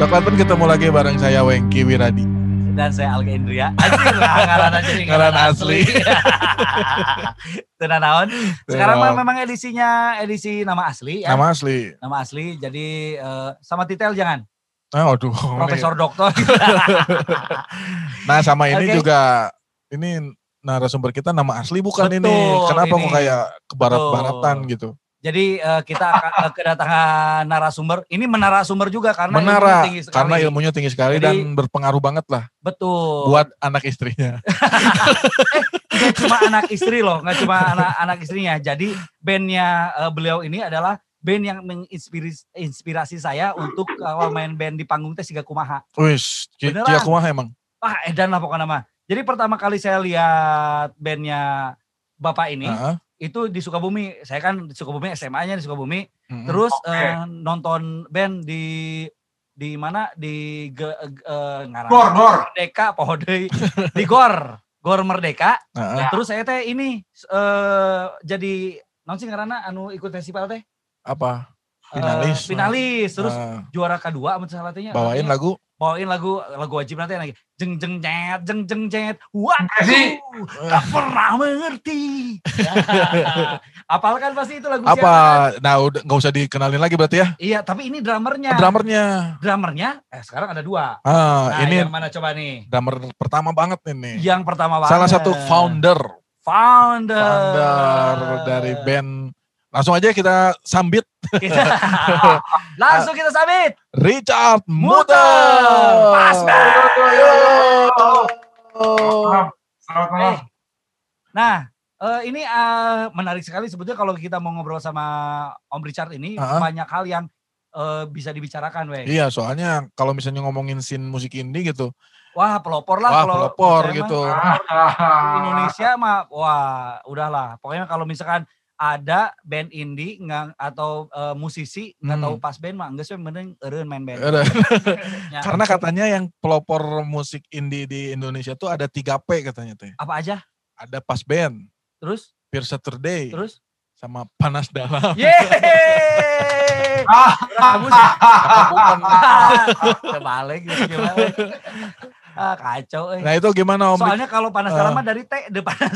Coklat pun ketemu lagi bareng saya Wengki Wiradi. Dan saya Alga Indria. Anjir lah ngaran aja nih. Ngaran asli. Tenan naon. Sekarang Tenan. memang edisinya edisi nama asli ya. Nama asli. Nama asli. Jadi eh, sama titel jangan. Ah, waduh. Profesor Doktor. Nah sama ini Oke. juga ini narasumber kita nama asli bukan ini. Betul, Kenapa ini. kok kayak ke barat-baratan gitu? Jadi eh, kita akan eh, kedatangan narasumber. Ini menarasumber juga karena ilmunya Menara tinggi sekali. karena ilmunya tinggi sekali Jadi- dan berpengaruh banget lah Betul. buat anak istrinya. Nggak cuma anak istri loh, nggak cuma anak anak istrinya. Jadi bandnya eh, beliau ini adalah band yang menginspirasi inspirasi saya untuk awal main band di panggung teh siga kumaha. Wis. Kia kumaha emang. Wah edan lah pokoknya mah. Jadi pertama kali saya lihat bandnya bapak ini Heeh. Itu di Sukabumi. Saya kan di Sukabumi SMA-nya di Sukabumi. Mm-mm. Terus Oke. eh, nonton band di di mana di ge, eh, ngaran- Gor, gor. Merdeka pohon deui. di Gor. Gor Merdeka. Heeh. Ya. Terus saya teh ini eh jadi non sih anu ikut festival teh Apa? Eh, Finalis. finalis terus Ah, juara kedua salah tehnya bawain artinya lagu. bawain lagu lagu wajib nanti lagi jeng jeng jet jeng jeng jet waduh Impresi. tak pernah mengerti apal kan pasti itu lagu siapa Apa? Nah, udah nggak usah dikenalin lagi berarti ya. iya tapi ini drummernya Drummernya. drummernya eh sekarang ada dua Ah, nah ini yang mana coba nih drummer pertama banget ini. yang pertama banget Salah satu founder, founder founder dari band. Langsung aja kita sambit langsung kita sabit Richard Muter. Pas. Selamat malam. Eh, Nah, eh, ini eh, menarik sekali sebetulnya kalau kita mau ngobrol sama Om Richard ini Ah. banyak hal yang eh, bisa dibicarakan, weh. Iya, soalnya kalau misalnya ngomongin scene musik indie gitu, Wah, pelopor lah wah kalau pelopor mah gitu. di Indonesia mah wah, udahlah. Pokoknya kalau misalkan ada band indie nggak atau eh, musisi nggak Hmm. tahu pas band mah enggak sih mending eureun main band. Ya. Karena katanya yang pelopor musik indie di Indonesia tuh ada 3P katanya teh. apa aja? Ada pas band, Terus Pure Saturday, terus sama Panas Dalam. Yeay! Ah, Kamu sih Bukan. Kebalik gimana. Ah, kacau eh. Nah itu gimana Om? Soalnya kalau panas dalam Ah. dari T depan.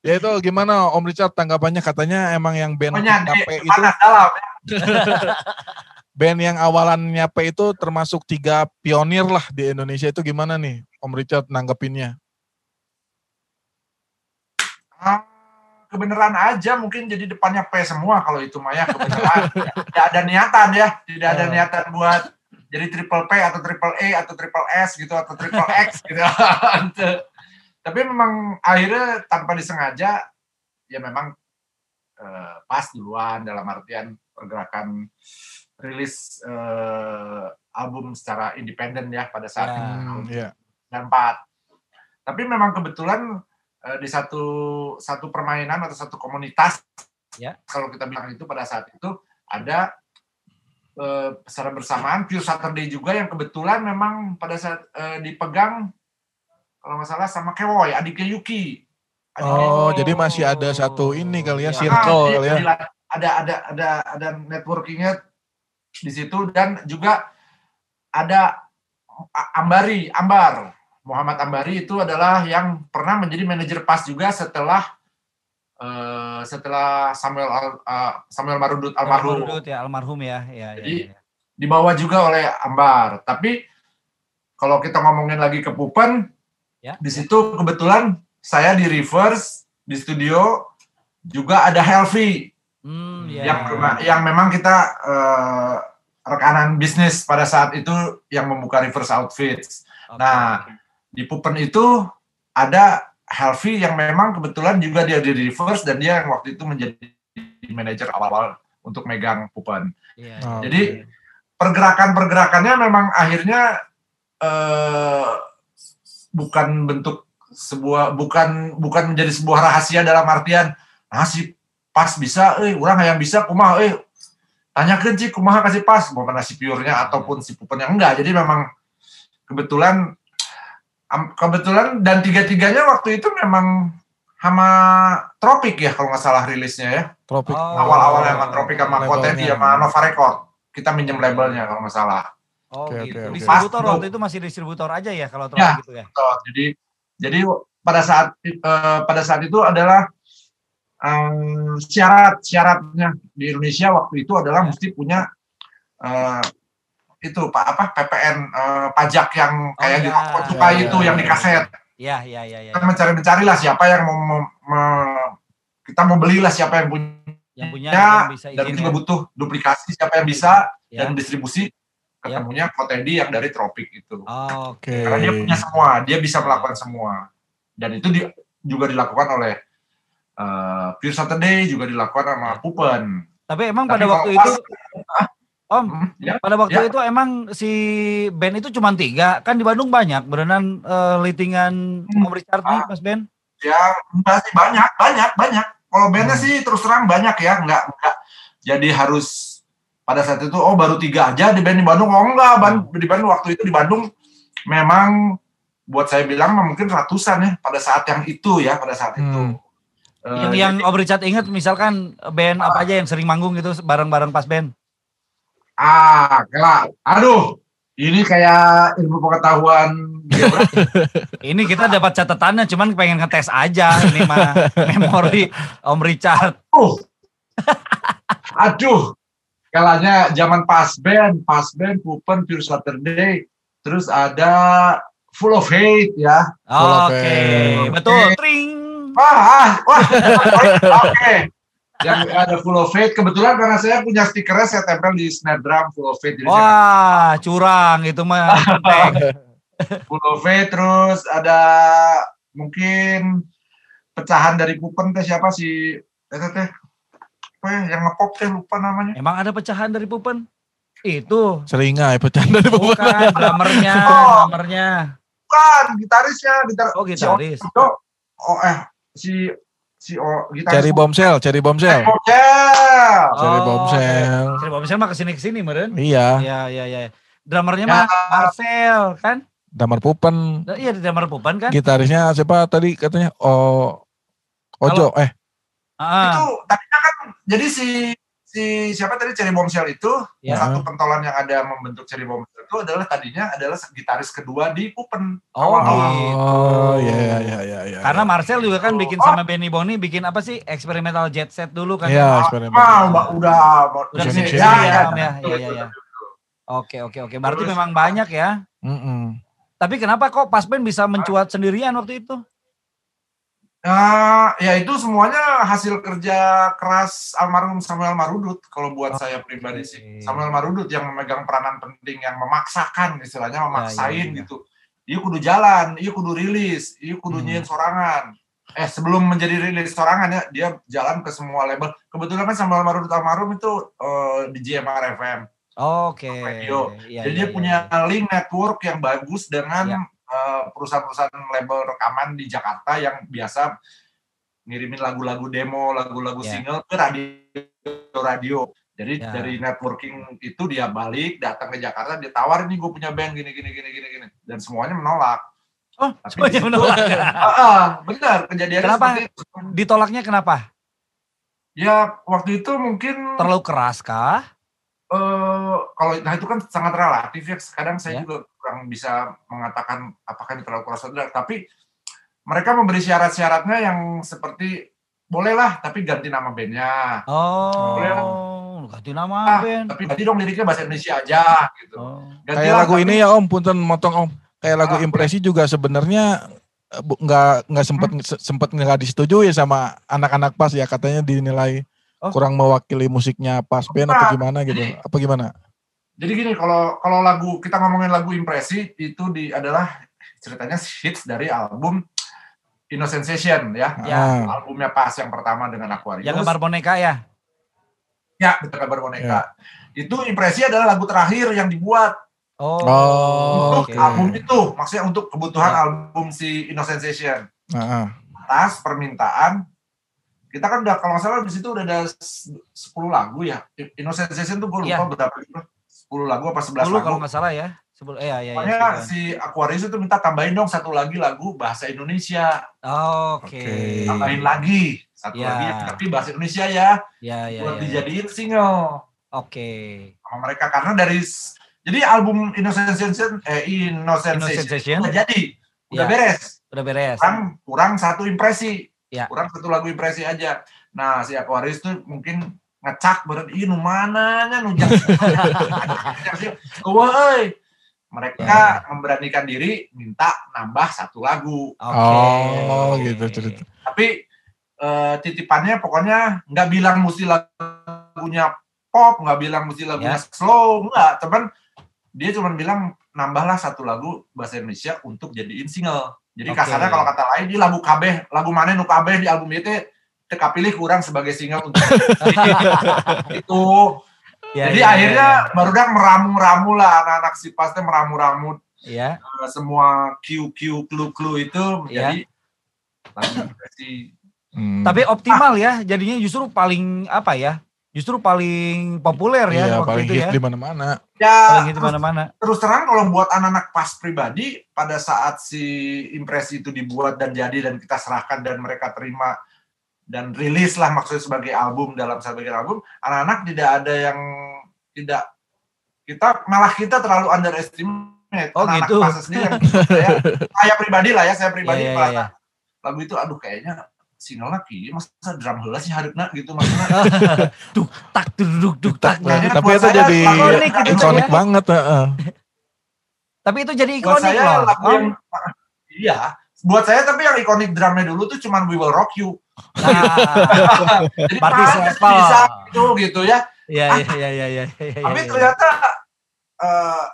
Ya itu gimana Om Richard tanggapannya katanya emang yang band Pokoknya 3P di itu dalam. band yang awalannya P itu termasuk tiga pionir lah di Indonesia itu gimana nih Om Richard nanggepinnya? Ah, kebenaran aja mungkin jadi depannya P semua kalau itu mah ya kebenaran. Tidak ada niatan ya, tidak ada Eh. niatan buat jadi triple P atau triple E atau triple S gitu atau triple X gitu. Tapi memang akhirnya tanpa disengaja ya memang eh, pas duluan dalam artian pergerakan rilis eh, album secara independen ya pada saat itu Hmm, iya. dan empat. Tapi memang kebetulan eh, di satu satu permainan atau satu komunitas, Ya. kalau kita bilang itu pada saat itu ada eh, secara bersamaan Pure Saturday juga yang kebetulan memang pada saat eh, dipegang kalau nggak salah sama Kewoy, adiknya Yuki. Adiknya Oh, Oh. jadi masih ada satu ini kali ya, Ya. circle Ah, kali ya. jadi Ada ada ada ada networkingnya di situ dan juga ada Ambari, Ambar. Muhammad Ambari itu adalah yang pernah menjadi manajer PAS juga setelah eh, setelah Samuel Al- eh, Samuel Marudut almarhum Marudut ya, almarhum ya. ya, ya, Jadi, ya. dibawa juga oleh Ambar. Tapi kalau kita ngomongin lagi ke Pupen, Ya. di situ kebetulan saya di reverse di studio juga ada Helvi Hmm, ya. yang yang memang kita eh, rekanan bisnis pada saat itu yang membuka reverse outfits. Oke. Nah, di Pupen itu ada Helvi yang memang kebetulan juga dia di reverse dan dia yang waktu itu menjadi manajer awal-awal untuk megang Pupen. Iya, Oh, Jadi, pergerakan-pergerakannya memang akhirnya eh, bukan bentuk sebuah bukan bukan menjadi sebuah rahasia dalam artian nah si pas bisa eh orang yang bisa kumaha eh tanyakan sih kumaha kasih pas mau si piurnya ataupun si pupennya enggak jadi memang kebetulan kebetulan dan tiga-tiganya waktu itu memang sama Tropik ya kalau nggak salah rilisnya ya Tropik. Oh. awal-awal sama Tropik sama. Potensi sama Nova Record kita minjem labelnya kalau nggak salah. Oh Oke, gitu. oke. Distributor Pas, waktu itu masih distributor aja ya kalau Ya. terlalu gitu ya. Betul. Jadi jadi pada saat eh, pada saat itu adalah eh, syarat syaratnya di Indonesia waktu itu adalah Ya. mesti punya eh, itu pak apa PPN eh, pajak yang kayak ya. di Hongkong suka Ya, itu ya, yang ya. di kaset. Iya, iya, iya, iya. Kita mencari mencari lah siapa yang mau, mau- mau- kita mau belilah siapa yang punya Yang punya Ya, yang bisa dan juga ya. butuh duplikasi siapa yang bisa Ya. dan distribusi ketemunya Kotendi yang dari Tropik itu. Oh, Oke. Oke. Karena dia punya semua, dia bisa melakukan semua. Dan itu di- juga dilakukan oleh eh, Pure Saturday, juga dilakukan sama Pupen. Tapi emang Tapi pada waktu pas- itu Om, Hmm, ya, pada waktu Ya. itu emang si band itu cuma tiga, kan di Bandung banyak, berenang eh, litingan Hmm. Om Richard nih, Ah. Mas Ben. ya enggak sih banyak, banyak, banyak. Kalau bandnya Hmm. sih terus terang banyak ya, enggak, enggak. Jadi harus pada saat itu, oh baru tiga aja di band di Bandung. Oh enggak, Ban- di Bandung waktu itu di Bandung memang buat saya bilang mungkin ratusan ya pada saat yang itu ya, pada saat itu. Hmm. Eh, yang yang Om Richard inget misalkan band apa aja yang sering manggung gitu bareng-bareng pas band. Ah, kelak. Aduh, ini kayak ilmu pengetahuan. Ini kita dapat catatannya, cuman pengen ngetes aja ini mah memori Om Richard. Aduh. Aduh. Kalanya zaman pas band, pas band, Pupen, Pure Saturday, terus ada Full of Hate ya. Full of Oke, Hate. betul. Tring. Wah, ah, wah, oke. Yang ada Full of Hate, kebetulan karena saya punya stikernya saya tempel di snare drum Full of Hate. Jadi saya Wah, curang itu mah. Full of Hate, terus ada mungkin pecahan dari Pupen teh siapa sih? Teh teh. Apa ya, yang ngepop teh lupa namanya. Emang ada pecahan dari Pupen? Itu. Seringai pecahan dari Bukan Pupen. drummernya, Oh. drummernya. Bukan, gitarisnya, gitar. Oh, gitaris. Si oh eh si si oh, gitaris. Cherry bombshell, cherry bombshell. Bombshell. Cherry Oh, bombshell. Cherry Bombshell mah ke sini ke sini meren. Iya, Iya iya iya. Drummernya Ya. mah Marcel kan? damar Pupen. Iya drummer Pupen kan? Gitarisnya siapa tadi katanya? Oh, Ojo. Eh, Ah, Itu tadinya kan jadi si si siapa tadi Cherry Bombshell itu Ya. satu pentolan yang ada membentuk Cherry Bombshell itu adalah tadinya adalah gitaris kedua di Pupen. oh awal-awal. gitu. oh, iya iya iya iya. iya. Karena Marcel juga kan bikin Oh. sama Benny Boni bikin apa sih eksperimental jet set dulu kan? Iya, Ah, eksperimen. mbak udah Udah sini, ya, ya, ya, ya, ya, ya. Oke oke oke. Berarti Terus- memang banyak ya. Mm-mm. Tapi kenapa kok pas band bisa mencuat sendirian waktu itu? Nah, ya itu semuanya hasil kerja keras almarhum Samuel Marudut kalau buat Oh, saya pribadi sih. Samuel Marudut yang memegang peranan penting yang memaksakan istilahnya ya, memaksain ya. gitu. Iya kudu jalan, iya kudu rilis, iya kudu Hmm. nyiin sorangan. Eh sebelum menjadi rilis sorangan ya, dia jalan ke semua label. Kebetulan kan Samuel Marudut almarhum itu eh, di JMR FM. Oke. Radio. Iya, Jadi iya, dia iya, punya iya. link network yang bagus dengan Iya. Eh, perusahaan-perusahaan label rekaman di Jakarta yang biasa ngirimin lagu-lagu demo, lagu-lagu Iya. single ke radio-radio. Jadi Ya. dari networking itu dia balik, datang ke Jakarta, dia tawarin nih gue punya band gini gini gini gini gini dan semuanya menolak. Oh, Tapi semuanya menolak. Ah, ah, benar kejadiannya Kenapa? seperti itu. Ditolaknya kenapa? Ya waktu itu mungkin Terlalu keras kah? Eh kalau nah itu kan sangat relatif ya. Kadang Ya. saya juga kurang bisa mengatakan apakah ini terlalu keras atau tidak. Tapi mereka memberi syarat-syaratnya yang seperti bolehlah tapi ganti nama bandnya. Oh, ganti nama Ah, band. tapi ganti dong liriknya bahasa Indonesia aja gitu. Oh. Kayak lagu tapi- ini ya Om, punten motong Om. Kayak lagu Ah, impresi juga sebenarnya eh, nggak nggak sempet se- sempet nggak disetujui sama anak-anak pas ya katanya dinilai Oh. kurang mewakili musiknya pas band atau Nah, gimana gitu. Apa gimana? Jadi gini kalau kalau lagu kita ngomongin lagu impresi itu di adalah ceritanya hits dari album Innocent Sensation ya. Ya. Ah, Albumnya pas yang pertama dengan Aquarius. Yang gambar boneka ya? Ya, betul kabar boneka. Itu impresi adalah lagu terakhir yang dibuat Oh, Oh, untuk oke. album itu, maksudnya untuk kebutuhan Ya. album si Innocent Sensation. ah, ah. Atas permintaan, kita kan udah kalau nggak salah di situ udah ada s- 10 lagu ya. Innocent Sensation tuh gue lupa Ya. berapa itu. 10 lagu apa 11 Dulu lagu. kalau nggak salah ya. Sebelum eh ya ya. ya, Pokoknya sebulan. si Aquarius itu minta tambahin dong satu lagi lagu bahasa Indonesia. Oke. Oke. Tambahin lagi satu Ya. lagi tapi bahasa Indonesia ya Ya ya buat ya. dijadiin single. Oke. sama mereka karena dari jadi album Innocent Sensation eh Innocent Innocent Sensation Sensation. udah jadi udah Ya. beres Udah beres. kurang kurang satu impresi Ya. kurang satu lagu impresi aja nah si Aquarius tuh mungkin ngecak berarti ih nu mana nya nu jang wah euy." mereka Ya. memberanikan diri minta nambah satu lagu Oke. Oh, gitu cerita. tapi eh, titipannya pokoknya nggak bilang mesti lagunya pop nggak bilang mesti lagunya Ya. slow nggak teman dia cuma bilang nambahlah satu lagu bahasa Indonesia untuk jadiin single jadi Oke. kasarnya kalau kata lain di lagu kabeh lagu mana nu kabeh di album itu teka pilih kurang sebagai single untuk itu Ya, jadi ya, akhirnya baru dah meramu-ramu lah anak-anak si pasti meramu-ramu Ya. eh, semua Q-Q clue-clue itu Ya. menjadi lagu impresi Hmm. Tapi optimal ya, jadinya justru paling apa ya? Justru paling populer ya iya, waktu paling itu hit ya. di mana-mana. ya Paling hit di mana-mana. terus terang kalau buat anak-anak pas pribadi pada saat si impresi itu dibuat dan jadi dan kita serahkan dan mereka terima dan rilis lah maksudnya sebagai album dalam sebagai album anak-anak tidak ada yang tidak kita malah kita terlalu underestimate Oh, anak-anak gitu. pas sendiri yang saya, saya pribadi lah ya saya pribadi iya, merasa iya. lagu itu aduh kayaknya single lagi masa drum heula sih harusnya gitu maksudnya Tak duduk duk tak. Nah, tapi buat itu saya jadi ikonik gitu ikonik ya. banget. heeh. Tapi itu jadi buat ikonik saya loh. lagu yang iya buat saya tapi yang ikonik drumnya dulu tuh cuman We Will Rock You Nah, jadi Berarti pas sampel. bisa gitu gitu ya ya ya ya ya ya. ya, tapi ya, ya. ternyata eh,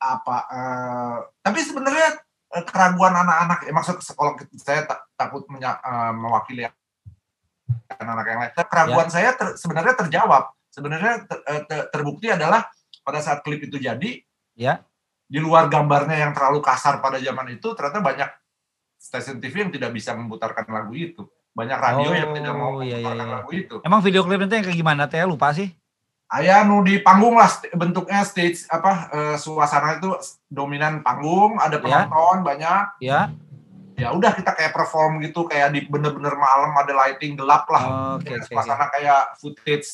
apa eh, tapi sebenarnya keraguan anak-anak. Ya maksud sekolah saya tak- takut menya- eh, mewakili anak-anak yang lain. Keraguan saya ter- sebenarnya terjawab. Sebenarnya ter- eh, ter- terbukti adalah pada saat klip itu jadi Ya. di luar gambarnya yang terlalu kasar pada zaman itu ternyata banyak stasiun TV yang tidak bisa memutarkan lagu itu. Banyak radio yang tidak mau Oh, iya, iya, memutarkan iya. lagu itu. Emang video klip itu yang kayak gimana teh? Lupa sih? Ayah nu di panggung lah bentuknya stage apa eh, suasana itu dominan panggung ada penonton banyak Ya. ya udah kita kayak perform gitu kayak di bener-bener malam ada lighting gelap lah Kayak oke. oke. suasana kayak footage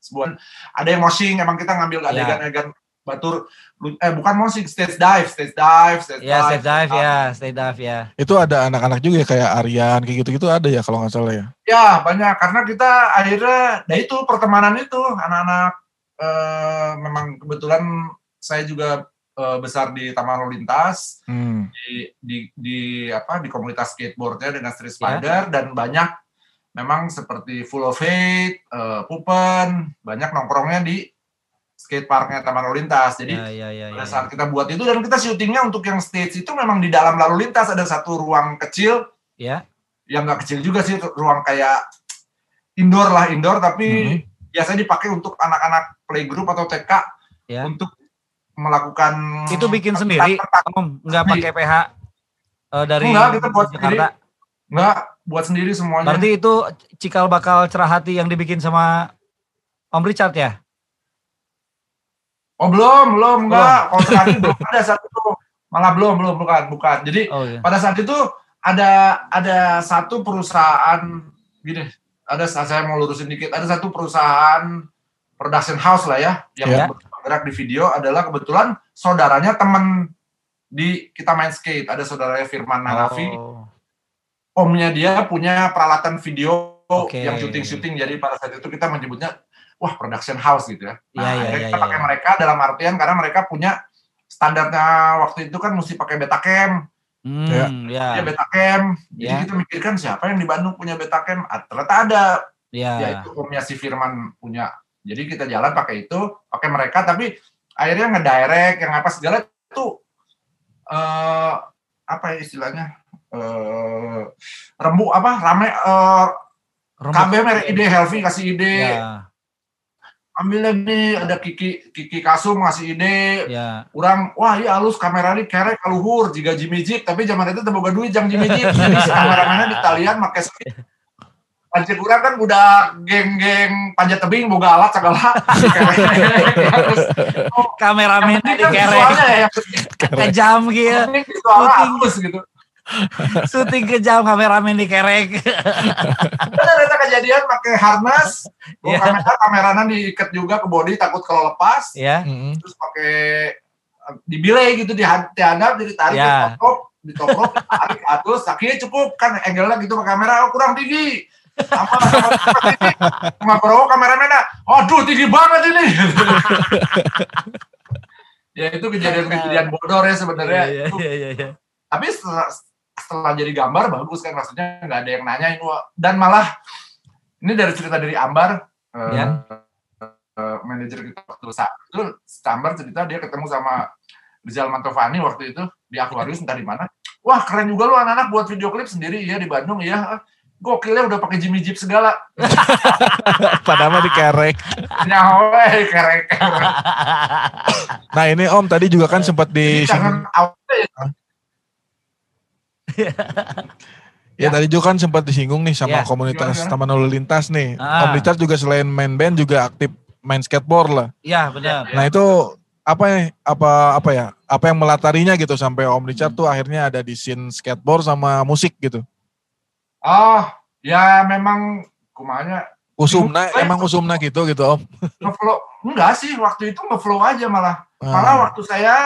sebuah ada yang moshing emang kita ngambil Ya. adegan-adegan batur lu- eh bukan moshing stage dive stage dive stage Ya, stay dive dive ya, stay dive ya. Itu ada anak-anak juga ya kayak Aryan kayak gitu-gitu ada ya kalau nggak salah ya. Ya banyak karena kita akhirnya, nah itu pertemanan itu anak-anak eh, memang kebetulan saya juga eh, besar di Taman Lalu Lintas Hmm. di, di di apa di komunitas skateboardnya dengan Street Spider dan banyak memang seperti Full of Hate, eh, Pupen banyak nongkrongnya di skateparknya Taman Lalu Lintas. Jadi Ya ya ya. pada ya, saat kita buat itu dan kita syutingnya untuk yang stage itu memang di dalam lalu lintas ada satu ruang kecil Ya. yang nggak kecil juga sih ruang kayak indoor lah indoor tapi Mhm. biasanya dipakai untuk anak-anak playgroup atau TK Ya. untuk melakukan Itu bikin sendiri, Om, nggak pakai PH eh, dari Enggak, kita buat Jakarta. nggak buat sendiri semuanya Berarti itu cikal bakal cerah hati yang dibikin sama Om Richard ya? Oh belum belum enggak kalau terakhir belum ada satu tuh malah belum belum bukan bukan jadi Oh iya. pada saat itu ada ada satu perusahaan gini ada saya mau lurusin dikit ada satu perusahaan production house lah ya yang Ya. bergerak di video adalah kebetulan saudaranya teman di kita main skate ada saudaranya Firman Nanafi Oh. omnya dia punya peralatan video Oke. yang syuting syuting jadi pada saat itu kita menyebutnya wah production house gitu ya Iya, nah, iya, akhirnya iya, kita iya, pakai iya. mereka dalam artian karena mereka punya standarnya waktu itu kan mesti pakai betacam Hmm, Ya. ya. betacam. Jadi Ya. kita mikirkan siapa yang di Bandung punya betacam. Ah, ternyata ada. Ya. Ya itu omnya si Firman punya. Jadi kita jalan pakai itu, pakai mereka. Tapi akhirnya ngedirect yang apa segala itu eh apa ya istilahnya eh rembu apa rame eh Rembuk. KB merek ide Helvi kasih ide Ya, ambil lagi ada Kiki Kiki Kasum ngasih ide. Ya. orang wah iya halus. Kamera ini kerek kaluhur jika Jimmy Jeep tapi zaman itu teboga duit jang Jimmy Jeep jadi si kameramennya di talian make speed Pancet kurang kan udah geng-geng panjat tebing boga alat segala. Terus, Kameramen di kerek. ya Kejam gitu. halus gitu Syuting kejam kameramen dikerek. Ada ada kejadian pakai harness, bawa Iya. kamera kameranan diikat juga ke body takut kalau lepas, ya. Mm-mm. terus pakai eh, dibilai gitu di dihadap jadi tarik Ya. ditoprok ditoprok tarik ke atas kakinya cukup kan angle-nya gitu ke kamera oh, kurang tinggi sama sama bro kameramennya aduh tinggi banget ini ya itu kejadian-kejadian bodor ya sebenarnya Iya, iya, iya, iya. tapi setelah, jadi gambar bagus kan maksudnya nggak ada yang nanyain wah. Dan malah ini dari cerita dari Ambar Ya. eh, manajer kita waktu itu Ambar cerita dia ketemu sama Rizal Mantovani waktu itu di Aquarius entah di mana. Wah keren juga lu anak-anak buat video klip sendiri ya di Bandung ya gokilnya udah pakai Jimmy Jeep segala. Padahal mah dikerek. nyawa kerek. Nah ini Om tadi juga kan sempat di jangan awalnya ya, Ya tadi juga kan sempat disinggung nih sama Ya. komunitas Gimana, Taman Lalu Lintas nih. Ah. Om Richard juga selain main band juga aktif main skateboard lah. Iya, benar. Nah itu apa ya apa apa ya apa yang melatarinya gitu sampai Om Richard tuh akhirnya ada di scene skateboard sama musik gitu. oh ya memang kumanya Usumna Bingung, emang usumna gitu gitu Om. ngeflow enggak sih waktu itu ngeflow aja malah Ah. malah waktu saya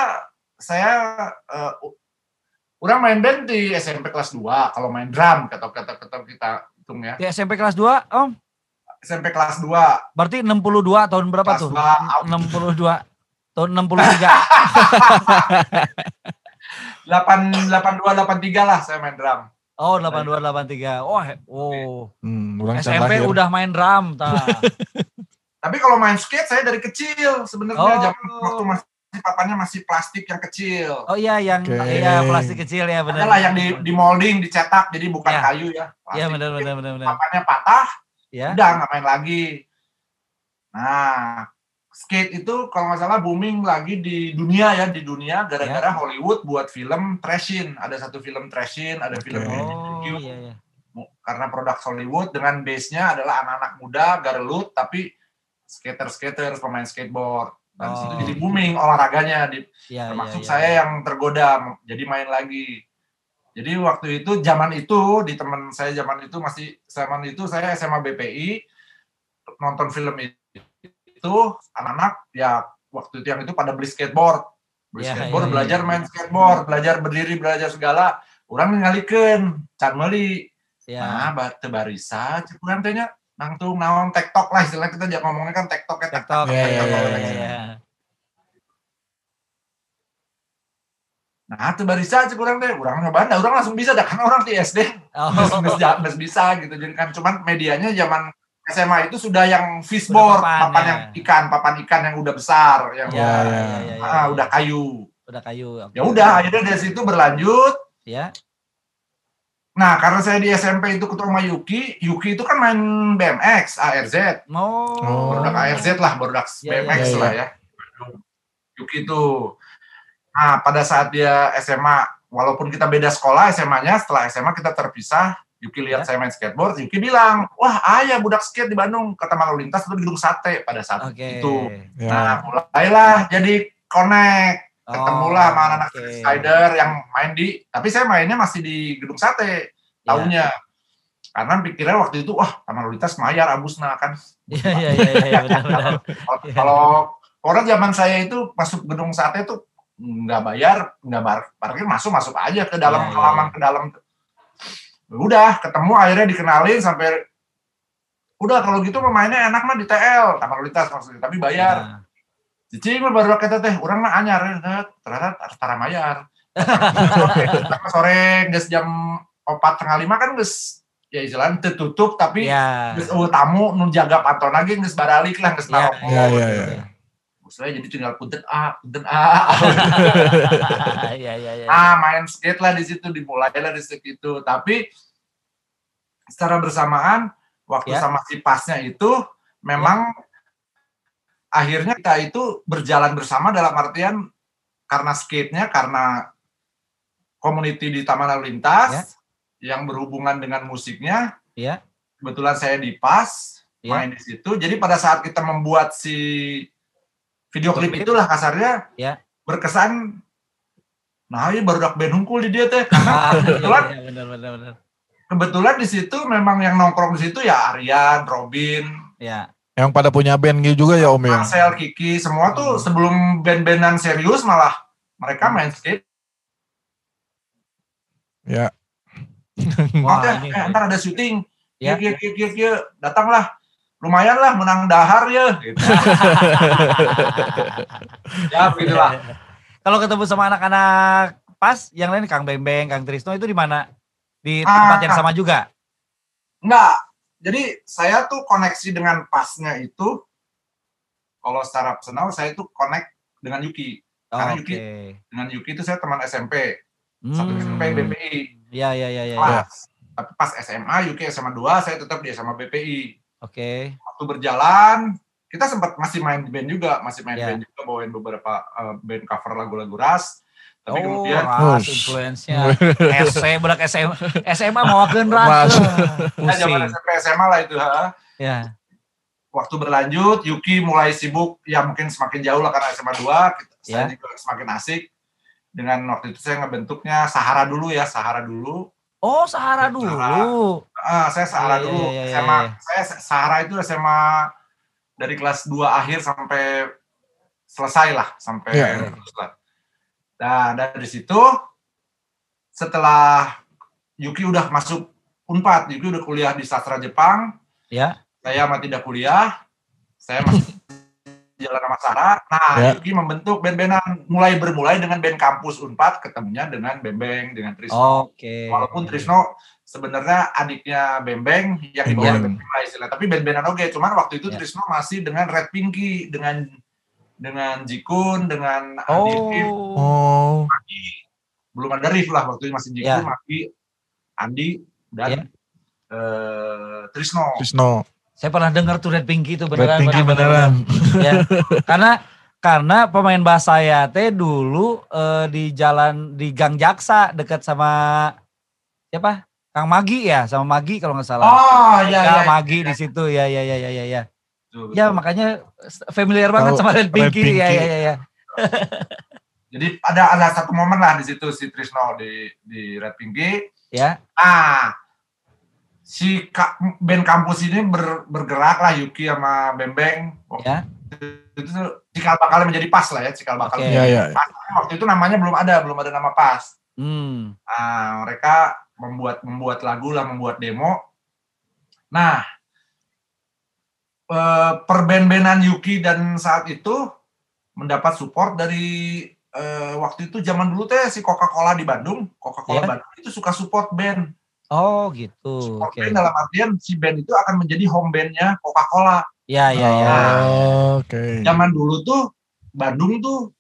saya eh, u- orang main band di SMP kelas 2 kalau main drum kata kata kata kita hitung ya Di SMP kelas 2, Om. SMP kelas 2 Berarti 62 tahun berapa Kelas tuh? dua. 62 tahun 63. 8 82 83 lah saya main drum Oh, 82 83. Oh, oh. Hmm, SMP lahir. udah main drum ta. tapi kalau main skate saya dari kecil sebenarnya Oh. zaman waktu masih papannya masih plastik yang kecil Oh iya yang Oke. iya plastik kecil ya benar. adalah yang di, di molding dicetak jadi bukan Ya. kayu ya Iya benar benar benar benar. papannya patah Ya. udah nggak main lagi. Nah, skate itu kalau nggak salah booming lagi di dunia ya di dunia gara-gara Ya. Hollywood buat film trashin. Ada satu film trashin, ada film Oke. Oh iya iya. karena produk Hollywood dengan base-nya adalah anak-anak muda garlut tapi skater-skater pemain skateboard. Dan Oh. situ jadi booming olahraganya di Iya iya. termasuk iya. saya yang tergoda jadi main lagi. Jadi waktu itu zaman itu di teman saya zaman itu masih zaman itu saya SMA BPI nonton film itu anak-anak ya waktu itu yang itu pada beli skateboard, beli Ya, skateboard ya, belajar ya. main skateboard, belajar berdiri, belajar segala. Orang ngalikeun can meuli. Ya. Nah, batu barisa cek urang teh nya nangtung naon tektok lah istilah kita jangan ngomongnya kan tektok ya TikTok. Iya, iya. iya. Nah, tuh barisa cek urang teh, urang nyoba, nah, urang langsung bisa dah karena orang di SD Oh. Bisa gitu. Jadi kan cuman medianya zaman SMA itu sudah yang fishboard, papan, papan ya. yang ikan, papan ikan yang udah besar, yang Ya, Ya, udah, ya. ya, ya, ya, ah, ya. udah kayu. udah kayu. Ya udah, akhirnya dari situ berlanjut. Ya. Nah, karena saya di SMP itu ketemu sama Yuki, Yuki itu kan main BMX, ARZ. Oh. produk ARZ lah, produk Ya, ya, BMX ya, lah ya. Yuki itu. Nah, pada saat dia SMA, walaupun kita beda sekolah SMA-nya, setelah SMA kita terpisah, Yuki lihat Ya. saya main skateboard, Yuki bilang, wah ayah budak skate di Bandung, kata Lalu Lintas itu di Gedung Sate pada saat Oke. itu. Ya. Nah, mulailah jadi connect, ketemulah sama anak-anak Oh, oke. freestyler yang main di, tapi saya mainnya masih di Gedung Sate, Ya. tahunnya. Karena pikirnya waktu itu, wah Lintas mayar abusna kan. Iya iya iya iya. Kalau- Iya. Kalau orang zaman saya itu masuk gedung sate itu nggak bayar, nggak bar- parkir masuk masuk aja ke dalam Iya, iya, halaman ke dalam. Udah ketemu akhirnya dikenalin sampai udah kalau gitu pemainnya enak mah di TL Lintas maksudnya tapi bayar. Nah, Cicing mah baru kita teh orang mah anyar ya, ternyata tara mayar. Sore geus jam opat tengah lima kan geus ya istilahnya tertutup tapi Iya. geus eueuh tamu nu jaga pantun lagi geus baralik lah geus Iya, narok. Ya, ya, ya. Saya jadi tinggal punten A, punten A. Iya iya iya. ah, main skate lah di situ dimulailah di situ. Tapi secara bersamaan waktu Ya. sama si pasnya itu memang akhirnya kita itu berjalan bersama dalam artian karena skate-nya karena community di Taman Lalu Lintas yang berhubungan dengan musiknya. Ya. Kebetulan saya di PAS Ya. main di situ. Jadi pada saat kita membuat si video klip itulah kasarnya Ya. berkesan nah ini baru dak band hungkul di dia teh karena iya, kebetulan iya, benar benar benar. kebetulan di situ memang yang nongkrong di situ ya Aryan, Robin, Ya. Yang pada punya band gitu juga ya Om ya. Marcel, Kiki, semua tuh Hmm. sebelum band-bandan serius malah mereka main skate. Ya. Wah, Oke, ini. eh, ntar ada syuting. Ya. Kia, kia, kia, kia, datanglah. Lumayan lah menang dahar ya. Gitu. ya begitulah. Kalau ketemu sama anak-anak pas, yang lain Kang Bembeng, Kang Trisno itu di mana? Di Ah. tempat yang sama juga. Enggak. Jadi saya tuh koneksi dengan pasnya itu kalau secara personal saya tuh connect dengan Yuki. Karena Oke. Yuki- Dengan Yuki itu saya teman SMP, satu Hmm. SMP BPI. Ya ya ya ya. ya. Kelas. Tapi pas SMA, Yuki SMA 2, saya tetap di SMA BPI. Oke. Waktu berjalan, kita sempat masih main band juga, masih main Ya. band juga, bawain beberapa uh, band cover lagu-lagu Ras. Tapi oh, kemudian ras influence-nya. SC, budak SMA, SMA mau wakeun ras. Ras. kita zaman. SMP SMA lah itu. ha. Ya. Waktu berlanjut, Yuki mulai sibuk, ya mungkin semakin jauh lah karena SMA 2, kita, saya Ya. juga semakin asik. Dengan waktu itu saya ngebentuknya Sahara dulu ya, Sahara dulu. Oh, Sahara Sahara. dulu. Ah, saya Sahara Iya, dulu. iya, iya, SMA, iya. saya Sahara itu SMA dari kelas 2 akhir sampai selesai lah, sampai Iya. lulus lah. Nah, dari situ setelah Yuki udah masuk Unpad, Yuki udah kuliah di sastra Jepang, Ya. saya mah tidak kuliah, saya masih jalan sama Sarah. Nah, Ya. Yuki membentuk band-bandan, mulai bermulai dengan band kampus Unpad, ketemunya dengan Bembeng, dengan Trisno. Oke. Walaupun Trisno sebenarnya adiknya Bembeng yang dibawa Bembeng. Bembeng lah istilah, tapi band-bandan oke. Cuman waktu itu Ya. Trisno masih dengan Red Pinky, dengan dengan Jikun, dengan Adi Rif, Oh. Oh. belum ada Rif lah waktu itu masih Jikun, Ya. Maki, Andi dan Ya. eh, Trisno. Trisno. Saya pernah dengar tuh Red Pinky itu Red beneran. Pinky beneran, beneran. ya. Karena karena pemain bass saya teh dulu eh, di jalan di Gang Jaksa dekat sama siapa? Kang Magi ya, sama Magi kalau nggak salah. Oh, iya, ya, iya. Magi di situ ya ya ya ya ya ya. Betul, Ya makanya familiar banget sama Red Red Pinky. Ya ya ya ya. Jadi ada ada satu momen lah di situ si Trisno di di Red Pinky. Ya. Ah, si ka- band kampus ini ber- bergerak lah Yuki sama Bembeng. Waktu Ya. itu tuh cikal bakal menjadi pas lah ya, cikal bakal. Oke. Iya, iya. Pas. Waktu itu namanya belum ada, belum ada nama pas. Hmm. Ah, mereka membuat membuat lagu lah, membuat demo. Nah, eh, perband-bandan Yuki dan saat itu mendapat support dari eh, waktu itu zaman dulu teh si Coca-Cola di Bandung, Coca-Cola Ya. Bandung itu suka support band. Oh gitu. Support Oke. band dalam artian si band itu akan menjadi home bandnya Coca-Cola. Ya ya ya. Oh, Oke. Zaman dulu tuh Bandung tuh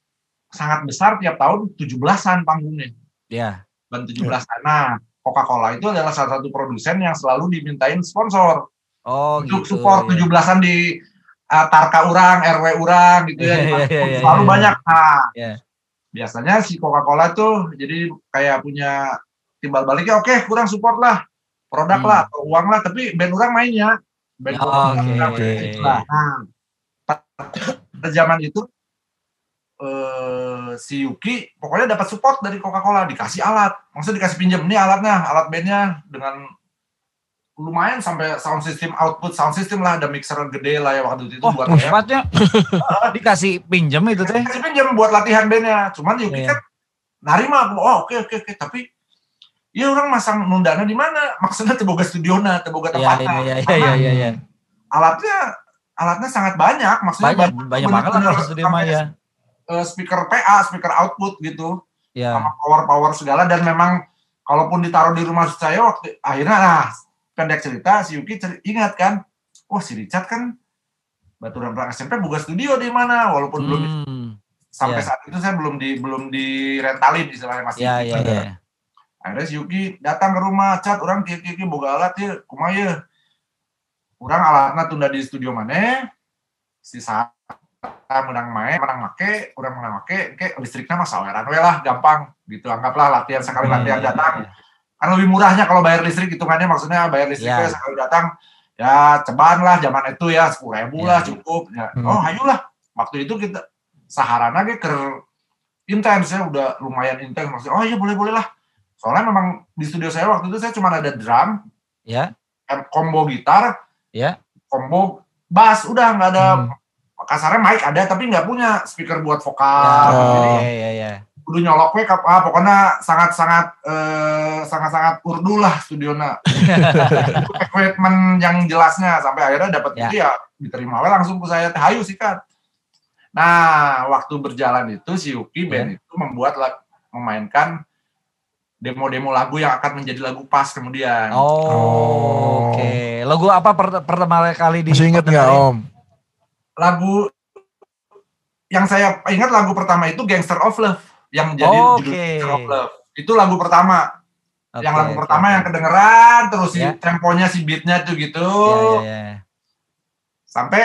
sangat besar tiap tahun 17-an panggungnya. Ya. dan 17 Nah, Coca-Cola itu adalah salah satu produsen yang selalu dimintain sponsor Oh untuk gitu. support ya. 17-an di uh, Tarka Urang, RW Urang gitu ya. Iya, iya, selalu iya. banyak. Nah, Iya. biasanya si Coca-Cola tuh jadi kayak punya timbal baliknya oke kurang support lah produk Hmm. lah atau uang lah tapi band orang mainnya band Oh, orang oke. orang gitu lah. Nah, pada zaman itu eh, si Yuki pokoknya dapat support dari Coca-Cola dikasih alat maksudnya dikasih pinjam nih alatnya alat bandnya dengan lumayan sampai sound system output sound system lah ada mixer gede lah ya waktu itu Oh, buat ya. sepatnya dikasih pinjam itu teh. Dikasih pinjam buat latihan bandnya cuman Yuki Iya. kan narima oh oke oke oke tapi ya orang masang nundana di mana maksudnya teboga studiona teboga Iya tempatnya iya iya iya iya iya. alatnya alatnya sangat banyak maksudnya Banyak banyak banget lah bener-bener kalau studio mah ya. eh, speaker PA speaker output gitu Ya. sama power power segala dan memang kalaupun ditaruh di rumah saya waktu akhirnya nah pendek cerita si Yuki cer- ingat kan wah si Richard kan Baturan Perang SMP buka studio di mana walaupun belum Hmm. sampai Iya. saat itu saya belum di belum direntalin istilahnya masih Ya ya ya. akhirnya si Yuki datang ke rumah cat orang kiki kiki boga alat ya kumaya orang alatnya tunda di studio mana si saat menang main menang make orang menang make ke listriknya mah saweran we lah gampang gitu anggaplah latihan sekali latihan iya, datang iya. Kan lebih murahnya kalau bayar listrik hitungannya maksudnya bayar listrik Ya. we sekali datang ya ceban lah zaman itu ya sepuluh ribu Ya. lah cukup ya. Hmm. oh ayolah waktu itu kita saharana ge ker intens ya udah lumayan intens maksudnya oh iya boleh boleh lah soalnya memang di studio saya waktu itu saya cuma ada drum Ya, em- combo gitar Ya. combo bass udah nggak ada Hmm. kasarnya mic ada tapi nggak punya speaker buat ya, vokal jadi Oh. ya, ya, ya. Kudu nyolok we kap- ah, pokoknya sangat sangat eh, sangat sangat urdu lah studiona equipment yang jelasnya sampai akhirnya dapat Ya. itu ya diterima we langsung ke saya hayu sikat nah waktu berjalan itu si Yuki band itu membuat lag- memainkan demo-demo lagu yang akan menjadi lagu pas kemudian Oh, Oh. oke. Lagu apa per- pertama kali di Masih inget nggak? Om? lagu yang saya ingat lagu pertama itu Gangster of Love yang jadi Oh, judul of Love itu lagu pertama Oke, yang lagu pertama oke. yang kedengeran terus si Ya. temponya si beatnya tuh gitu Ya, ya, ya. sampai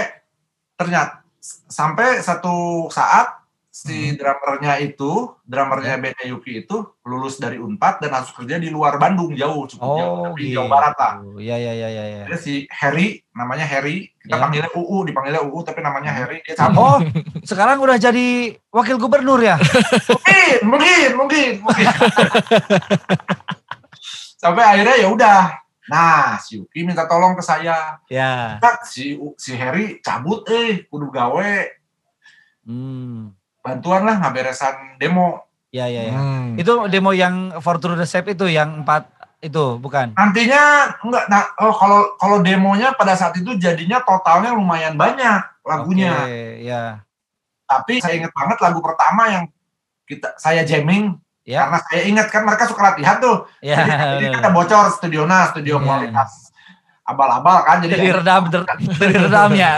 ternyata sampai satu saat si Hmm. drummernya itu drummernya Ya. bandnya Yuki itu lulus dari Unpad dan harus kerja di luar Bandung jauh cukup jauh Oh, tapi gitu. Jawa Barat lah Ya, ya, ya, ya, ya. Ada si Harry namanya Harry kita Ya. panggilnya UU dipanggilnya UU tapi namanya Hmm. Harry dia cabut Oh, sekarang udah jadi wakil gubernur ya? mungkin mungkin mungkin mungkin sampai akhirnya ya udah nah si Yuki minta tolong ke saya Ya. Si si Harry cabut eh kudu gawe Hmm. Bantuan lah ngaberesan demo Ya, ya, ya. Hmm. Itu demo yang For True the Shape itu yang empat itu bukan? nantinya enggak nah oh kalau kalau demonya pada saat itu jadinya totalnya lumayan banyak lagunya Oke, ya. tapi saya ingat banget lagu pertama yang kita saya jamming Ya. karena saya ingat kan mereka suka latihan tuh Ya. jadi, jadi ada bocor studiona studio Iya. kualitas abal-abal kan jadi Jadi redam ter- dari redamnya.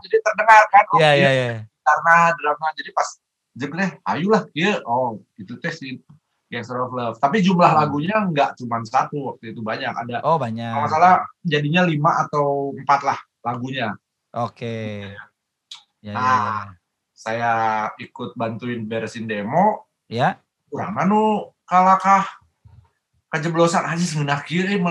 jadi terdengar kan oh, Ya, iya, ya, ya. Karena drama jadi pas jek deh ayolah iya oh itu teh si Gangster of Love tapi jumlah Hmm. lagunya nggak cuma satu waktu itu banyak ada Oh, kalau banyak. nggak salah jadinya lima atau empat lah lagunya Oke. Ya, ya, Nah. saya ikut bantuin beresin demo ya. kurang anu kalakah kejeblosan aja sebenarnya kiri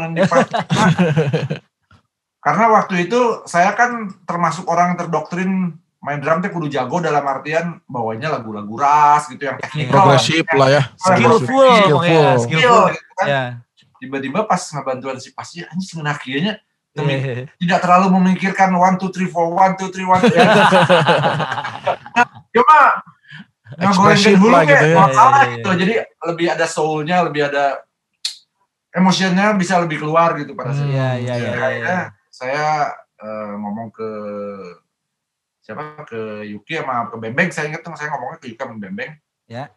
karena waktu itu saya kan termasuk orang yang terdoktrin main drum teh kudu jago dalam artian bawanya lagu-lagu ras gitu yang teknikal Progresif lah ya. Skillful, Skillful. Skillful. gitu kan. Ya. tiba-tiba pas ngebantuan si pasnya anjing sebenarnya kayaknya Iya. tidak terlalu memikirkan one two three four one two three one ya. cuma ngegorengin dulu lah gitu kayak ya. nggak salah Iya, iya, gitu jadi lebih ada soulnya lebih ada emosinya bisa lebih keluar gitu pada saat Iya, iya, iya. iya. iya. akhirnya saya eh, ngomong ke siapa ke Yuki sama ke Bembeng saya ingat saya ngomongnya ke Yuki sama Bembeng Ya.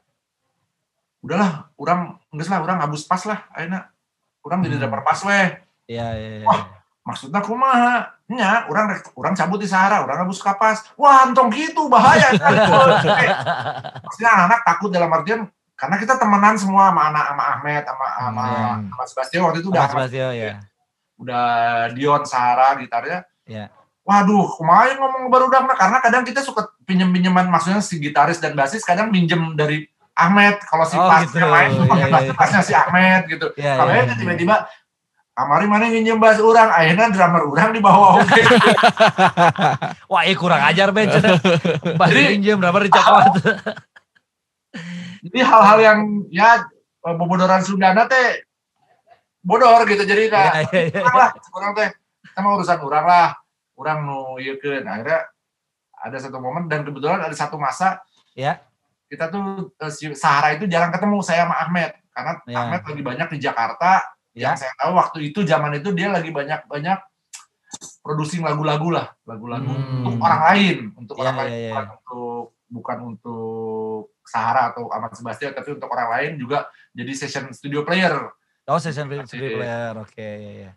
udahlah orang enggak lah orang ngabus pas lah akhirnya orang jadi Hmm. drummer pas weh Iya, iya, iya. Wah. maksudnya kumaha nya orang orang cabut di Sahara orang ngabus kapas wah antong gitu bahaya maksudnya anak-anak takut dalam artian karena kita temenan semua sama anak sama Ahmed sama sama, Hmm. sama Sebastian waktu itu udah Basio ya. udah Dion Sahara gitarnya Iya. Waduh kumaha ngomong baru udah karena kadang kita suka pinjem pinjeman maksudnya si gitaris dan basis kadang minjem dari Ahmed kalau si Oh, pasnya gitu. main tuh pakai bass iya. pasnya si Ahmed gitu Iya, kalau itu tiba-tiba Amari mana nginjem bass orang, akhirnya drummer orang di bawah oke. Wah, eh kurang ajar Ben. Jadi- pinjam berapa dicakot. Jadi hal-hal yang ya bobodoran Sundana teh bodor gitu jadi kayak iya. orang lah orang teh sama urusan orang lah orang nu ieu keun akhirnya ada satu momen dan kebetulan ada satu masa Ya. kita tuh eh, si Sahara itu jarang ketemu saya sama Ahmed karena Ya. Ahmed lagi banyak di Jakarta Ya. yang saya tahu waktu itu zaman itu dia lagi banyak-banyak producing lagu-lagu lah lagu-lagu Hmm. untuk orang lain untuk Ya, orang ya, lain ya. bukan untuk bukan untuk Sahara atau Ahmad Sebastian tapi untuk orang lain juga jadi session studio player Oh, session Iya. studio player. Oke, iya, iya.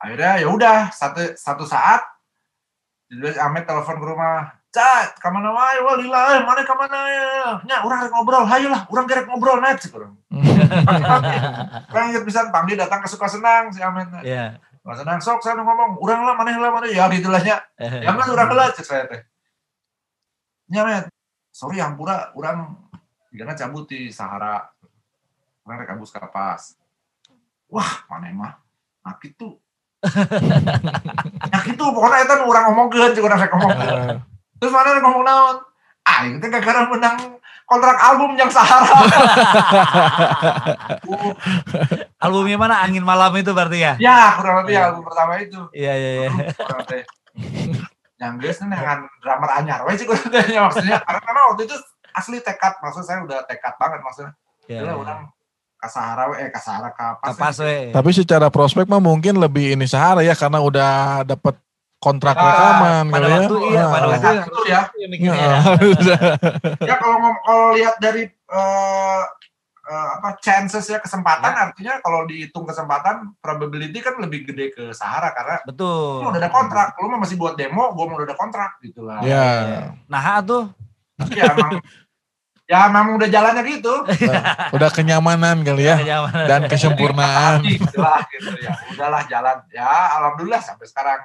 akhirnya ya udah satu satu saat jadi Ahmed telepon ke rumah Cat, ke mana wae, wah lila, eh, mana ke mana ya? Nya, orang rek ngobrol, hayo lah, orang gerek ngobrol net, sih orang. Orang inget bisa panggil datang ke suka senang si Ahmed. Iya. Suka senang, sok saya ngomong, orang lah, mana lah, mana ya gitulah nya. Ya mas, orang lah, cek saya teh. Nya, met, sorry hampura, orang karena cabut di Sahara. Orang rek abus kapas. Wah, mana mah, nah gitu. nah gitu, pokoknya itu orang ngomong ke, cek orang ngomong Terus mana rek ngomong naon? Ah, itu gara-gara menang kontrak album yang Sahara. Albumnya mana? Angin Malam itu berarti ya? ya, kurang lebih Iya. album pertama itu. Iya, iya, iya. Yang geus dengan drummer anyar we sih maksudnya karena memang waktu itu asli tekad maksud saya udah tekad banget maksudnya Iya, Gila, iya. orang ke Sahara we, eh ke Sahara ke apa Kapas we. Tapi secara prospek mah mungkin lebih ini Sahara ya karena udah dapat kontrak Ah, rekaman pada kali waktu iya, pada Ah. waktu Saat itu ya mikirnya Ya, ya. ya kalau ngom- kalau lihat dari eh, eh, apa chances ya kesempatan artinya kalau dihitung kesempatan probability kan lebih gede ke Sahara karena Betul. lu udah ada kontrak lu mah masih buat demo gua mau udah ada kontrak gitu lah Ya. Nah, tuh. ya emang ya emang udah jalannya gitu udah kenyamanan kali ya Kenyamanan. dan kesempurnaan. Gitu lah gitu ya udahlah jalan ya alhamdulillah sampai sekarang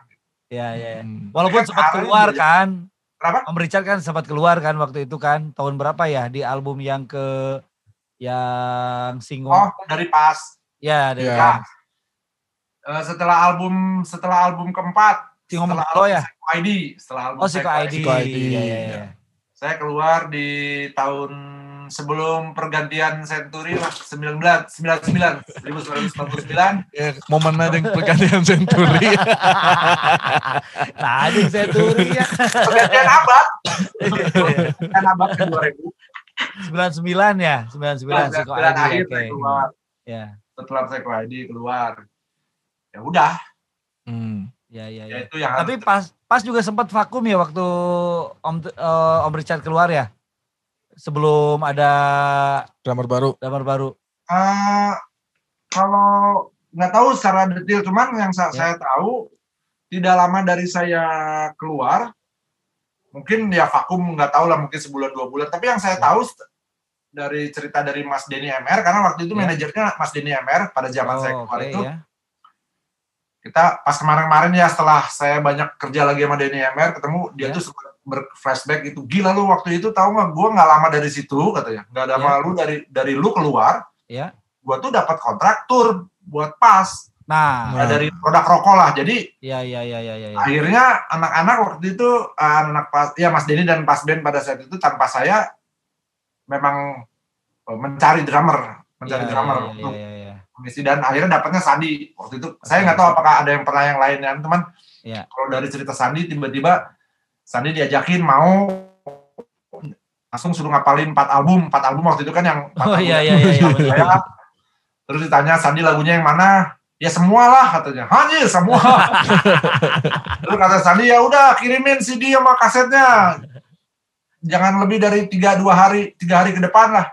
Iya, iya. iya. Hmm. Walaupun Kan sempat keluar juga- kan. Kenapa? Om Richard kan sempat keluar kan waktu itu kan. Tahun berapa ya di album yang ke yang single. oh dari pas ya, dari Ya. Ya. Eh, setelah album setelah album keempat Single setelah ya? album Psycho ID setelah album Oh, Siko ID. Siko ID, iya, ya. iya. Saya keluar di tahun sebelum pergantian Century lah 19 99 1999 Ya, momen aja yang pergantian Century. Nah, anjing saya turi ya. pergantian abad pergantian abad ke 2000 99 ya, 99 Siko 99 ID. akhir Oke. saya keluar Ya. setelah Psycho ID keluar ya udah Hmm. Ya, ya, ya ya. itu yang Tapi pas pas juga sempat vakum ya waktu Om eh, Om Richard keluar ya. Sebelum ada Drummer baru. gambar baru. Eh, kalau nggak tahu secara detail cuman yang sa- Ya. saya tahu tidak lama dari saya keluar mungkin ya vakum nggak tahu lah mungkin sebulan dua bulan tapi yang saya Ya. tahu dari cerita dari Mas Denny MR karena waktu itu Ya. manajernya Mas Denny MR pada zaman saya Oh, keluar oke itu ya. Kita pas kemarin-kemarin ya setelah saya banyak kerja lagi sama Denny MR ketemu dia Ya. tuh sempat berflashback itu gila lu waktu itu tahu nggak gue nggak lama dari situ katanya nggak ada Ya. malu dari dari lu keluar Ya. gue tuh dapat kontraktur buat pas Nah, Nah, dari produk rokok lah jadi ya ya ya ya ya. ya. akhirnya anak-anak waktu itu anak pas ya Mas Denny dan Pas Ben pada saat itu tanpa saya memang uh, mencari drummer mencari Ya, drummer ya, untuk ya, ya, ya. Mengisi dan akhirnya dapatnya Sandi. Waktu itu saya nggak tahu apakah ada yang pernah yang lain. Ya teman Ya. kalau dari cerita Sandi tiba-tiba Sandi diajakin mau langsung suruh ngapalin empat album. Empat album waktu itu kan yang Oh album iya iya iya iya. saya. Betul. terus ditanya Sandi lagunya yang mana? Ya semua lah katanya. Hanya semua. Terus kata Sandi ya udah kirimin CD sama kasetnya. Jangan lebih dari tiga dua hari tiga hari ke depan lah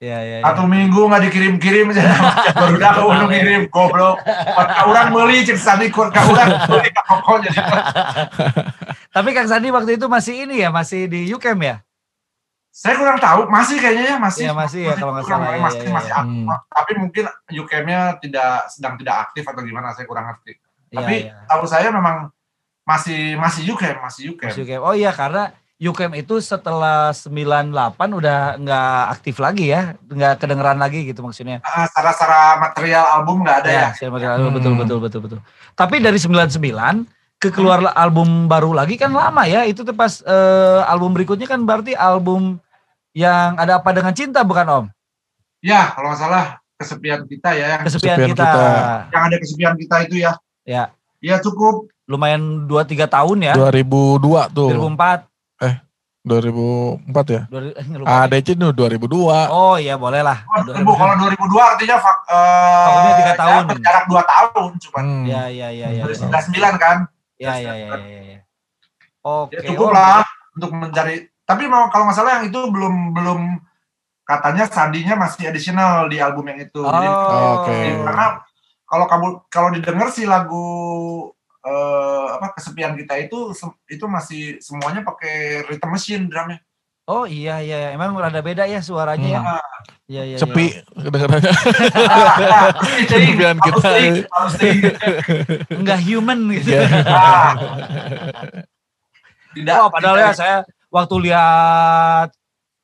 Iya iya. iya. satu minggu nggak dikirim-kirim aja baru dah udah ngirim goblok Ka orang beli cek Sandi kur ka orang beli jadi Tapi Kang Sandi waktu itu masih ini ya, masih di UCAM ya? saya kurang tahu masih kayaknya ya masih Iya, masih ya, kalau nggak salah, iya, masih iya, masih iya. aktif. Hmm. tapi mungkin UKM-nya tidak sedang tidak aktif atau gimana saya kurang ngerti Iya, tapi iya. tahu saya memang masih masih UKM masih UKM Masih UCAM. Oh iya karena UCAM itu setelah 98 udah nggak aktif lagi ya, nggak kedengeran lagi gitu maksudnya. Ah, secara-secara material album nggak ada ya, saya maksudnya, Hmm. betul betul betul betul. Tapi dari 99 ke keluar album baru lagi kan lama ya. Itu tuh pas eh, album berikutnya kan berarti album yang ada apa dengan cinta bukan Om? ya kalau nggak salah kesepian kita ya yang, Kesepian, Kesepian kita. kita. yang ada kesepian kita itu ya Ya. ya cukup Lumayan 2 3 tahun ya. 2002 tuh. 2004. 2004 ya. 2000, lupa. ADC tuh 2002. Oh iya boleh lah. Oh, kalau 2002 artinya fak, eh, Vakumnya tiga ya, tahun. berjarak 2 tahun cuman Hmm. Ya ya ya ya. dari ya. 99 kan Ya ya ya ya. ya, ya. Oke. ya cukup oh, lah untuk mencari tapi mau kalau nggak salah yang itu belum belum katanya sandinya masih additional di album yang itu Oh, Oke. karena kalau kamu kalau didengar sih lagu eh, apa kesepian kita itu itu masih semuanya pakai rhythm machine drumnya Oh iya iya emang rada beda ya suaranya ya. Hmm. Iya iya. Sepi kedengarannya. Pasti ting, Kesepian harus kita. iya. Enggak human gitu. Iya. Ah. tidak Oh padahal ya tidak- saya waktu lihat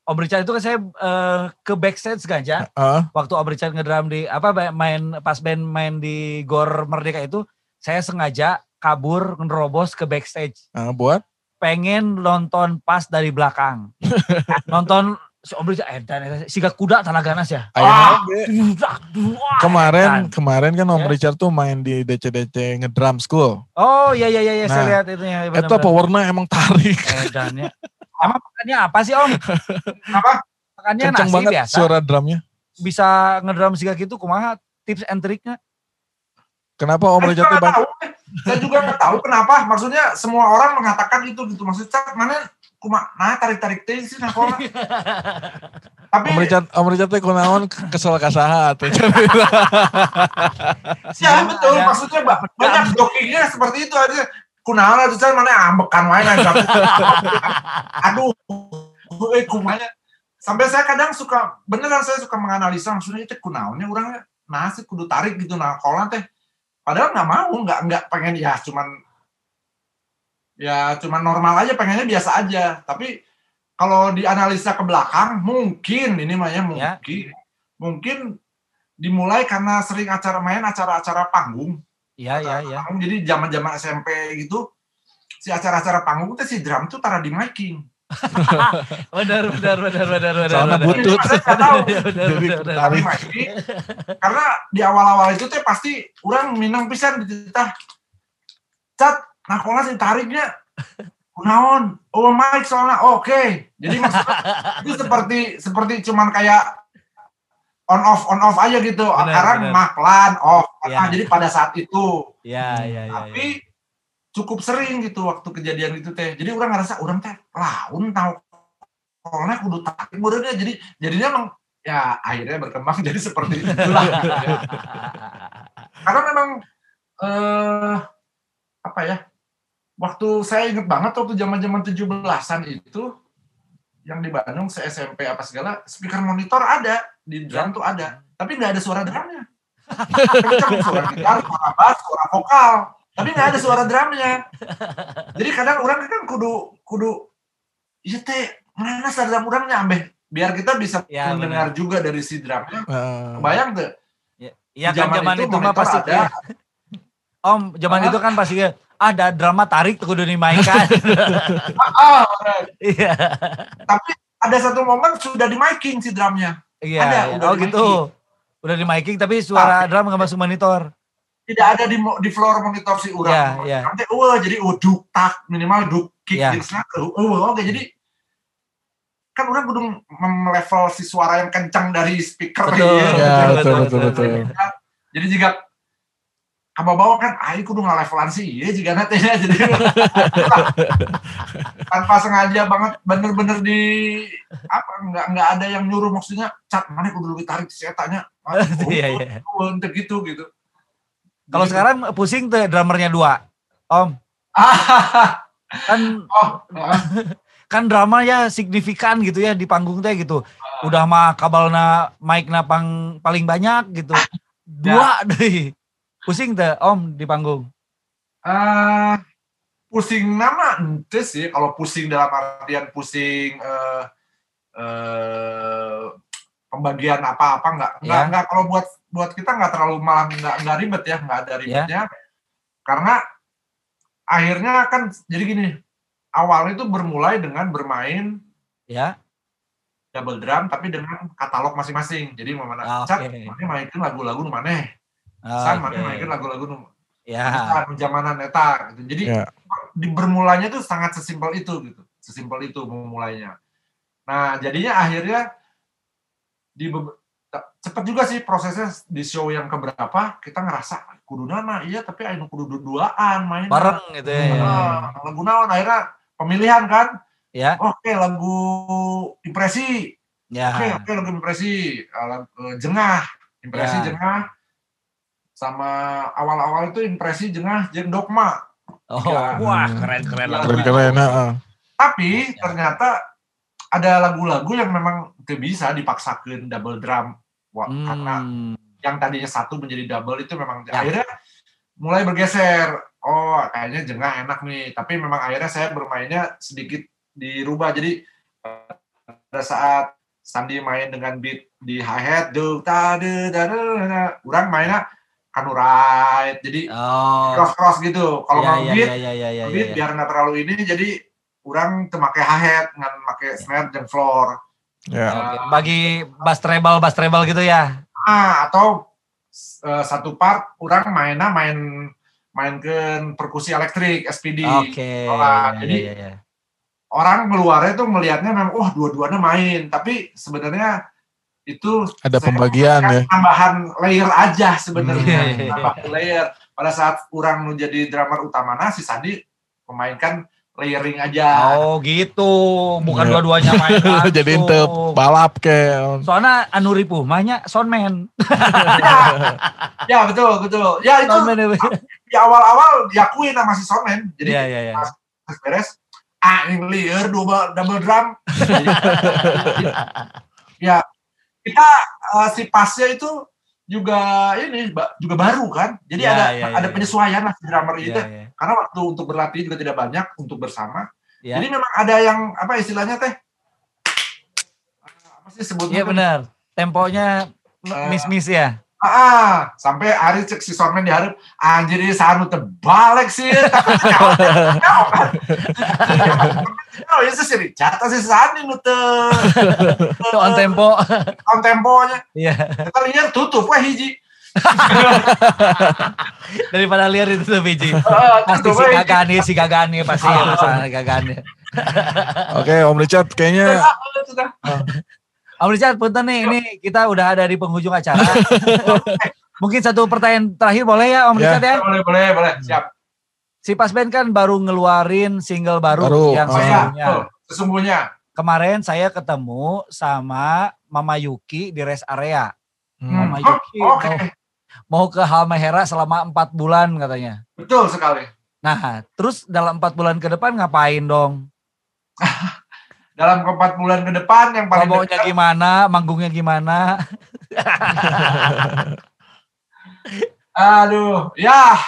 Om Richard itu kan saya eh, ke backstage ganja. Heeh. Waktu Om Richard ngedrum di apa main pas band main di Gor Merdeka itu saya sengaja kabur nerobos ke backstage Nah, buat pengen nonton pas dari belakang. nonton si Om Richard eh dan siga kuda tanah ganas ya. Ayeuna Ah. Kemarin edan. kemarin kan Om Ya. Richard tuh main di DC-DC ngedrum school. Oh iya iya iya iya, saya Nah, lihat itu ya. Itu powernya emang tarik. Edannya. Emang makannya apa sih Om? Apa? Makannya Kenceng nasi banget biasa. suara drumnya. Bisa ngedrum siga gitu kumaha tips and triknya? Kenapa Om Richard juga tuh banyak? Saya juga nggak tahu kenapa. Maksudnya semua orang mengatakan itu gitu. Maksudnya mana kuma nah tarik tarik teh sih nah kalau- Tapi Om Richard, Om Richard teh kunaon kesel kasaha teh. ya betul. Ada- Maksudnya ba- banyak jokinya seperti itu aja. Kunaon itu saya mana ambekan wae nah, tapi- Aduh, eh kumanya. Sampai saya kadang suka beneran saya suka menganalisa maksudnya itu kunaonnya orangnya nah sih kudu tarik gitu nah kalau teh padahal nggak mau nggak nggak pengen ya cuman ya cuman normal aja pengennya biasa aja. Tapi kalau dianalisa ke belakang mungkin ini mah ya mungkin mungkin dimulai karena sering acara main acara-acara panggung. Iya iya iya. jadi zaman zaman SMP gitu si acara-acara panggung itu si drum tuh tara di miking Benar benar benar benar benar. Soalnya benar. butut. Jadi tarik. karena di awal-awal itu teh pasti orang minang pisan di titah cat nah kalau si tariknya kunaon oh mic soalnya oke jadi maksudnya itu seperti seperti cuman kayak on off on off aja gitu sekarang maklan off. Nah, jadi pada saat itu iya iya. iya. tapi cukup sering gitu waktu kejadian itu teh. Jadi orang ngerasa orang teh laun tahu kolnya kudu tarik muridnya jadi jadinya emang ya akhirnya berkembang jadi seperti itulah. Karena memang eh apa ya waktu saya inget banget waktu zaman zaman 17-an itu yang di Bandung se SMP apa segala speaker monitor ada di drum tuh ada tapi nggak ada suara drumnya. Kenceng suara gitar suara bass suara vokal tapi nggak ada suara drumnya jadi kadang orang kan kudu kudu iya teh mana suara drum orangnya ambeh biar kita bisa Ya, mendengar juga dari si drumnya Heeh. kebayang tuh Iya kan zaman itu itu mah pasti ada. Om, zaman Ah. itu kan pasti ada drama tarik tuh kudu dimainkan. ah, Iya. tapi ada satu momen sudah di miking si drumnya Iya. Ada, iya. udah Oh di gitu. Udah di miking tapi suara drum nggak masuk monitor. Tidak ada di di floor monitor si Iya, urang iya. nanti wah jadi uduk tak minimal duk kick Iya. jadi snack uh, oke jadi kan orang kudu melevel si suara yang kencang dari speaker Betul. ya. Ya, betul, betul, betul. jadi jika kamu bawa kan ayo kudu ngalevelan sih iya jika nanti jadi tanpa sengaja banget bener-bener di apa nggak nggak ada yang nyuruh maksudnya cat mana kudu lebih tarik saya tanya oh, Iya, iya. untuk gitu gitu Kalau Jadi- sekarang pusing tuh drummernya dua. Om, kan oh kan drama ya signifikan gitu ya di panggung teh gitu. Udah mah kabalna mic na pang paling banyak gitu. Dua deh. Pusing tuh Om di panggung. Eh, pusing nama ente sih kalau pusing dalam artian pusing eh eh, pembagian apa-apa nggak nggak Ya. nggak kalau buat buat kita nggak terlalu malah nggak nggak ribet ya nggak ada ribetnya karena akhirnya kan jadi gini awalnya itu bermulai dengan bermain Ya. double drum tapi dengan katalog masing-masing jadi mana Ah, cat oke. mana mainin lagu-lagu nu mana Ah, san mana oke. mainin lagu-lagu nu Ya. jamanan eta gitu. Jadi Ya. di bermulanya tuh sangat sesimpel itu gitu. Sesimpel itu memulainya. Nah, jadinya akhirnya di cepet juga sih prosesnya di show yang keberapa kita ngerasa kudu nama iya tapi ayo kudu duaan main Bareng gitu ya. Ah, lagu naon akhirnya pemilihan kan Ya. oke lagu impresi Ya. oke oke lagu impresi Ah, lagu, eh, jengah impresi Ya. jengah sama awal-awal itu impresi jengah jeng dogma Oh, Ya. wah keren-keren Ya, lagu. Keren-keren, heeh. tapi Ya. ternyata ada lagu-lagu yang memang tidak bisa dipaksakan double drum Wah, karena Hmm. yang tadinya satu menjadi double itu memang Ya. akhirnya mulai bergeser oh kayaknya jengah enak nih tapi memang akhirnya saya bermainnya sedikit dirubah jadi pada saat Sandi main dengan beat di hi hat do tade orang mainnya kanurai jadi Oh. cross cross gitu kalau Ya, mau ya, beat ya, ya, ya, ya, beat ya. biar nggak terlalu ini jadi orang temake hi-hat ngan make snare dan floor. Ya. Oke, Bagi bass treble, bass treble gitu ya. Ah, atau eh, satu part orang mainnya main mainkan perkusi elektrik SPD. Oke. Olah, Iya, jadi iya, iya. orang keluarnya tuh melihatnya memang wah dua-duanya main, tapi sebenarnya itu Ada pembagian mengatakan ya. tambahan layer aja sebenarnya, Hmm, tambahan layer. Pada saat orang menjadi drummer utama nah, si Sandi memainkan layering aja. Oh gitu, bukan Iya. dua-duanya main langsung. Jadi ente balap ke. Soalnya anu ripuh, mahnya soundman. ya betul betul. Ya itu Soundman ya. di awal-awal diakui nama si Soundman. Jadi Iya, iya, iya. pas beres, ah ini layer dua double drum. Jadi, ya kita eh, si pasnya itu juga ini juga baru kan. Jadi Ya, ada ya, ya, ada ya. penyesuaian lah si drummer Iya, itu. iya. Karena waktu untuk berlatih juga tidak banyak untuk bersama. Iya. Jadi memang ada yang apa istilahnya teh? Apa sih sebutnya? Iya benar. Temponya Eh, miss-miss ya. Ah, ah. sampai hari cek si Sormen diharap anjir ini sanu terbalik sih. Oh, itu sih Richard si Sani nu Itu on tempo. on temponya. Iya. Kita lihat tutup wah hiji. Daripada liar itu tuh biji. Heeh, Pasti si. Gagani, si Gagani pasti ya masalah Gagani. Oke Om Richard kayaknya Ah, sudah. Om Richard, punten nih, ini kita udah ada di penghujung acara. Mungkin satu pertanyaan terakhir boleh ya Om Ya. Richard ya? Boleh, boleh, boleh. Siap. Si Pas Band kan baru ngeluarin single baru, Baru, yang oh. Oh, ya, sesungguhnya. tuh, sesungguhnya. Kemarin saya ketemu sama Mama Yuki di rest area. hmm, Mama Oh, Yuki Oke, mau, mau ke Halmahera selama empat bulan katanya. betul sekali. Nah, terus dalam empat bulan ke depan ngapain dong? Dalam keempat bulan ke depan yang paling dekat, gimana? Manggungnya gimana? aduh, ya.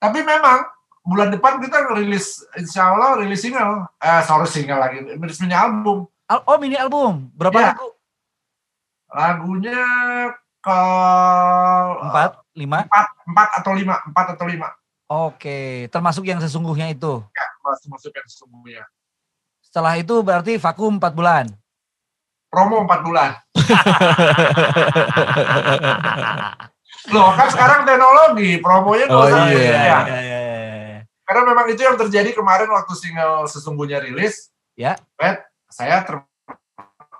Tapi memang bulan depan kita rilis, insya Allah rilis single. Eh, sorry single lagi, rilis mini album. Al- Oh, mini album. Berapa Ya. lagu? Lagunya ke Empat, lima. empat, empat atau lima, empat atau lima. Oke, termasuk yang sesungguhnya itu. Masih masuk yang sesungguhnya. Setelah itu berarti vakum empat bulan. Promo empat bulan. Loh kan sekarang teknologi, promonya nggak Oh, usah iya. ya. iya, iya, iya. Karena memang itu yang terjadi kemarin waktu single sesungguhnya rilis. Ya. Pet, saya ter,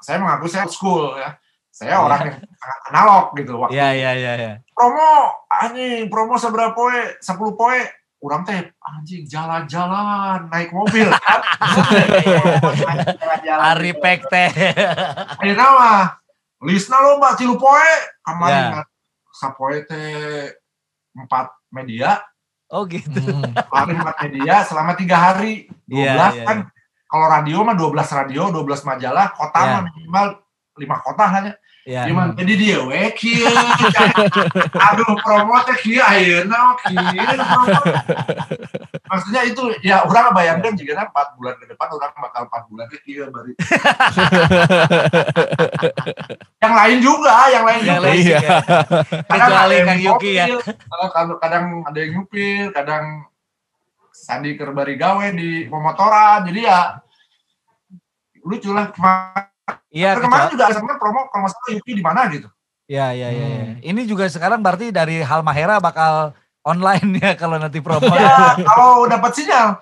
saya mengaku saya old school ya. Saya Iya. orang yang sangat analog gitu. Waktu Iya, iya, iya, iya. promo anjing, promo seberapa poe? 10 poe. Urang teh anjing jalan-jalan naik mobil kan. Jalan-jalan Ari gitu. Pek teh. Ayeuna mah listna lo mbak tilu poe Ya. kemarin sapoe teh empat media Oh gitu. hmm. kemarin empat media selama tiga hari 12 Iya, iya, kan kalau radio mah 12 radio 12 majalah kota Iya. mah minimal lima kota hanya Iya. Cuman jadi dia we kieu. Aduh promo teh kieu ayeuna kieu. Maksudnya itu ya orang bayangkan jika 4 bulan ke depan orang bakal 4 bulan ke kieu bari. yang lain juga, yang lain Yang juga. lain Iya. juga. Kadang ada Kecuali yang Kang Yuki ya. nyupir, kadang, kadang ada yang nyupir, kadang Sandi kerbari gawe di pemotoran. Jadi ya lucu lah. Kemarin, Iya, kemarin kecuali- juga ada sama promo kalau masalah Yuki di mana gitu. Iya, iya, iya. iya. Hmm. Ini juga sekarang berarti dari Halmahera bakal online ya kalau nanti promo. Ya, kalau dapat sinyal.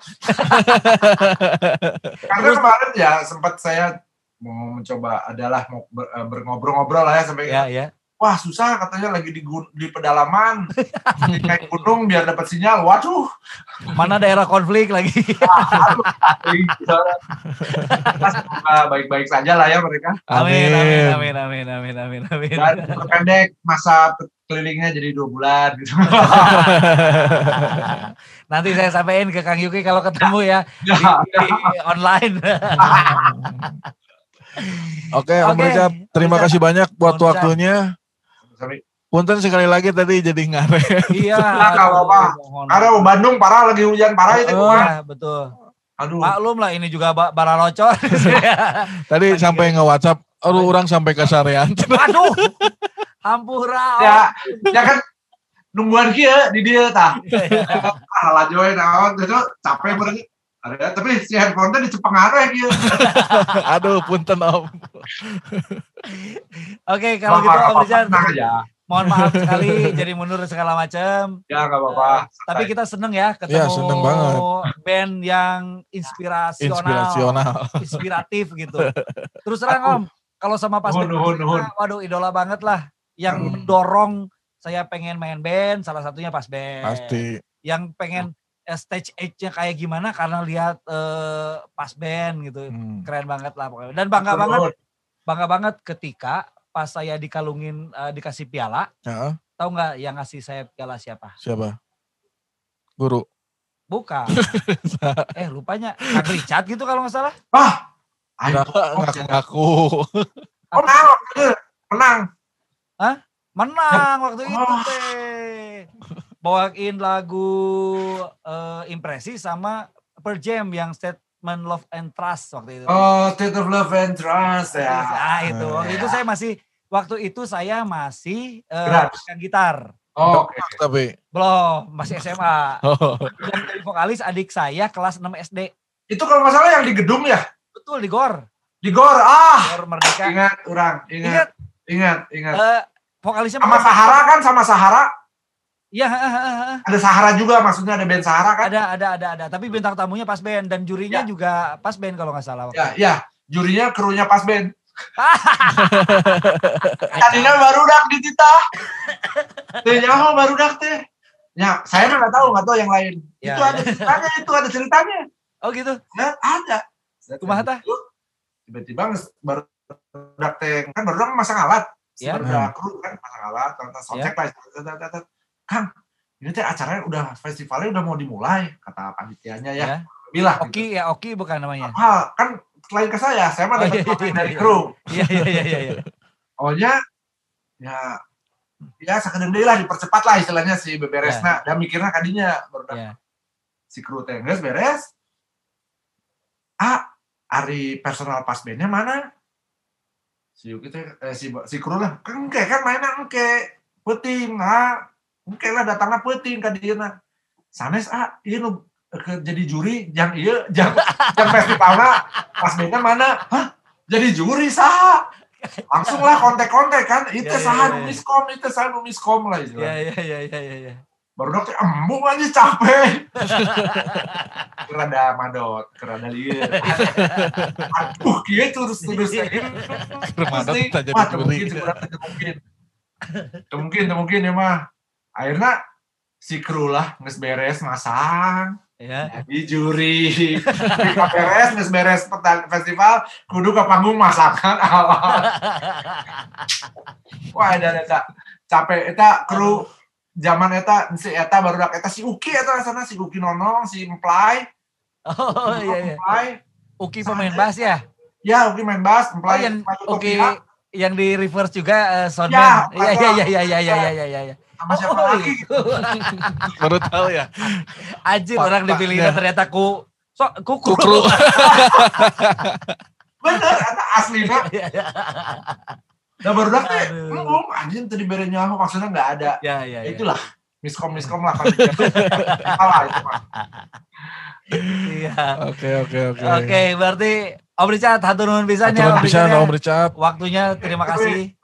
Karena kemarin ya sempat saya mau mencoba adalah mau ber- eh, berngobrol-ngobrol lah ya sampai Ya, ya. Wah susah katanya lagi di di pedalaman di naik gunung biar dapat sinyal. Waduh, Mana daerah konflik lagi? semoga baik-baik saja lah ya mereka. Amin, amin, amin, amin, amin, amin, amin. Dan pendek masa kelilingnya jadi dua bulan gitu. Nanti saya sampaikan ke Kang Yuki kalau ketemu ya di, Ya, di online. Oke Om Oke. Richard, terima Richard. kasih banyak buat Om waktunya. Sorry. Punten sekali lagi tadi jadi ngare. iya. Nah, kalau apa? Karena. Bandung parah lagi hujan parah itu. Oh, betul. Aduh. Maklum lah ini juga ba- bara locor. Tadi sampai nge WhatsApp, aduh orang sampai kasarean. Aduh. Hampura. ya ya kan nungguan kia di dia tah ah lajoy naon itu capek berarti Ya, tapi si handphone teh dicepengaruh ya gitu. Aduh, punten om. Oke, kalau gitu Om Tenang aja. mohon maaf sekali jadi mundur segala macam. Ya nggak apa-apa. Tapi kita seneng ya ketemu Ya, seneng banget. band yang inspirasional, Inspirasional. inspiratif gitu. Terus terang Om, kalau sama pas Nuhun, nuhun, nuhun. waduh idola banget lah. Yang Hmm. mendorong saya pengen main band, salah satunya pas band. Pasti. Yang pengen stage age-nya kayak gimana karena lihat eh, pas band gitu. Hmm. Keren banget lah pokoknya. Dan bangga Nuhun. banget, bangga banget ketika pas saya dikalungin eh, dikasih piala, Ya, tahu nggak yang ngasih saya piala siapa? siapa? Guru. Bukan. eh lupanya Kang Richard gitu kalau nggak salah. Ah, Ngaku-ngaku. Oh, menang waktu itu. Menang. Menang waktu itu Oh. teh. Bawain lagu eh, impresi sama Per Jam yang Statement Love and Trust waktu itu. Oh, State of Love and Trust ya. Ah itu. Waktu Ya. itu saya masih waktu itu saya masih eh, pegang gitar. Oh, Oke. Tapi. Belum, masih SMA. Oh. Dan dari vokalis adik saya kelas 6 SD. Itu kalau nggak salah yang di gedung ya? Betul di GOR. Di Gor. Ah, GOR Merdeka. ingat orang, ingat, Ingat ingat, ingat. eh, vokalisnya Sama Sahara kan, sama Sahara. Iya. Ada Sahara juga, maksudnya ada band Sahara kan? ada ada ada ada. Tapi bintang tamunya pas band dan jurinya Ya. juga pas band kalau nggak salah. Ya, ya. Jurinya krunya pas band. Tadinya baru dak di tita. Nyaho baru dak teh. Ya, saya nggak tahu, nggak tahu yang lain. Ya, itu ya. ada ceritanya, itu ada ceritanya. Oh gitu. Ya, ada. Kumaha tah? Tiba-tiba baru dak teh kan baru dak masang alat. Ya. Baru dak kru kan masang alat, tonton soundcheck lah. Kang, ini teh acaranya udah festivalnya udah mau dimulai kata panitianya ya. Ya. Bilah. Oki ya Oki bukan namanya. Hal kan selain ke saya, saya mah Oh, dapat iya, komen iya, dari iya. kru. Iya iya iya iya. iya. Pokoknya ya ya sakadeng deui lah dipercepat lah istilahnya si beberesna dan mikirnya kadinya baru Ya. si kru teh geus beres. Ah, ari personal pas bandnya mana? Si Yuki teh eh, si si kru lah, kan engke kan mainnya engke peuting ah. Engke lah datangnya peuting ka dieuna. Sanes ah, ieu nu ke jadi juri yang ieu jang jang festivalna pas bandnya mana? Hah? Jadi juri saha? Langsung lah kontak-kontak kan, itu Ya, ya, ya, nu ya. miskom, itu saha nu miskom lah Iya istilahnya. iya iya iya iya. iya. Baru dokter embung aja capek. Kerada madot, kerada lieur. Aduh, kieu terus terus. Remadan Pasti, tak jadi juri. mungkin, mungkin. Mungkin ya mah. Akhirnya si kru lah nges beres masang Ya. jadi juri di beres nges beres festival kudu ke panggung masakan awal wah ada eta capek eta kru zaman eta si eta baru eta si Uki eta sana si Uki Nonong si Mplay Oh iya iya. Mplay Uki pemain bass ya. ya Uki main bass Oh Mplay yang Mplay Uki yang di reverse juga uh, Ya, soundman. Iya iya betul. iya iya iya iya iya iya. Sama siapa Oh, lagi gitu. Baru tahu ya. Anjir orang dipilihnya ternyata ku so kuku. Kukru. bener eta aslinya Nah baru teh, Aduh. belum anjing tadi bere nyaho maksudnya nggak ada. Ya ya ya. Itulah miskom miskom lah kan. Salah itu. Iya. Oke oke oke. Oke, berarti Om Richard hatur nuhun pisan ya Aturan Om bisa Richard ya. Om Richard. Waktunya terima kasih.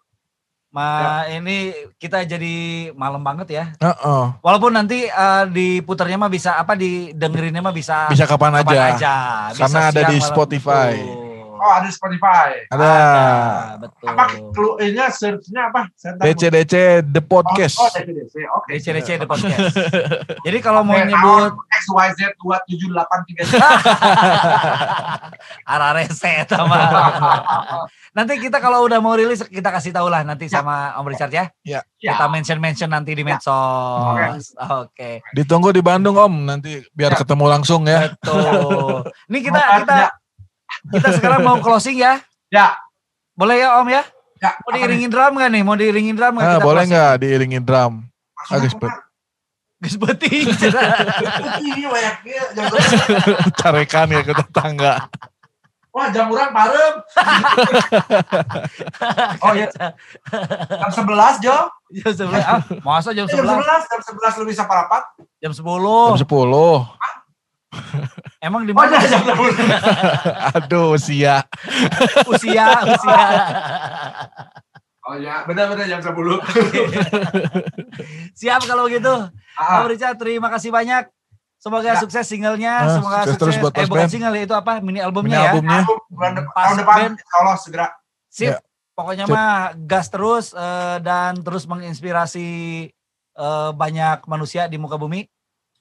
Ma ini kita jadi malam banget ya. Heeh. Walaupun nanti eh, diputarnya mah bisa apa didengerinnya mah bisa Bisa kapan, kapan aja. aja. Bisa Karena ada di. Spotify. Betul. Oh ada di Spotify. Ada betul. Apa clue-nya search-nya apa? Saya tahu. DC-DC The Podcast. Oh, oh DCDC. Oke. DCDC the podcast. Jadi kalau mau nyebut XYZ 27833. arah reset sama. nanti kita kalau udah mau rilis kita kasih tahu lah nanti Ya. sama Om Richard ya. Ya. Kita mention-mention nanti di medsos. Oke. Ditunggu di Bandung Om nanti biar Ya. ketemu langsung ya. Betul. Ini kita kita kita sekarang mau closing ya. Ya. Boleh ya Om ya? Ya, Mau diiringin drum gak nih? Mau diiringin drum gak? Ah, Kita boleh nggak diiringin drum? Agus, ieu, jam berapa? Carekan ya ke tetangga. Wah, jam urang parem. Oh iya, jam 11 Jo. Jam 11. Ah, masa jam Jam 11? 11, jam 11 lu bisa parapat. Jam 10. Jam 10. Emang di Oh, mana? jam 10. Aduh, sia. usia, usia. Oh ya, benar-benar jam 10. Siap kalau gitu. Ah, Om Richard, terima kasih banyak. Semoga Ya. sukses singlenya, Ah, semoga sukses sukses. terus buat eh bukan single ya, itu apa? Mini albumnya Mini ya. albumnya. aku bulan depan, tahun depan, Allah segera. Sip. Ya. Pokoknya Sip. mah gas terus eh, dan terus menginspirasi eh, banyak manusia di muka bumi.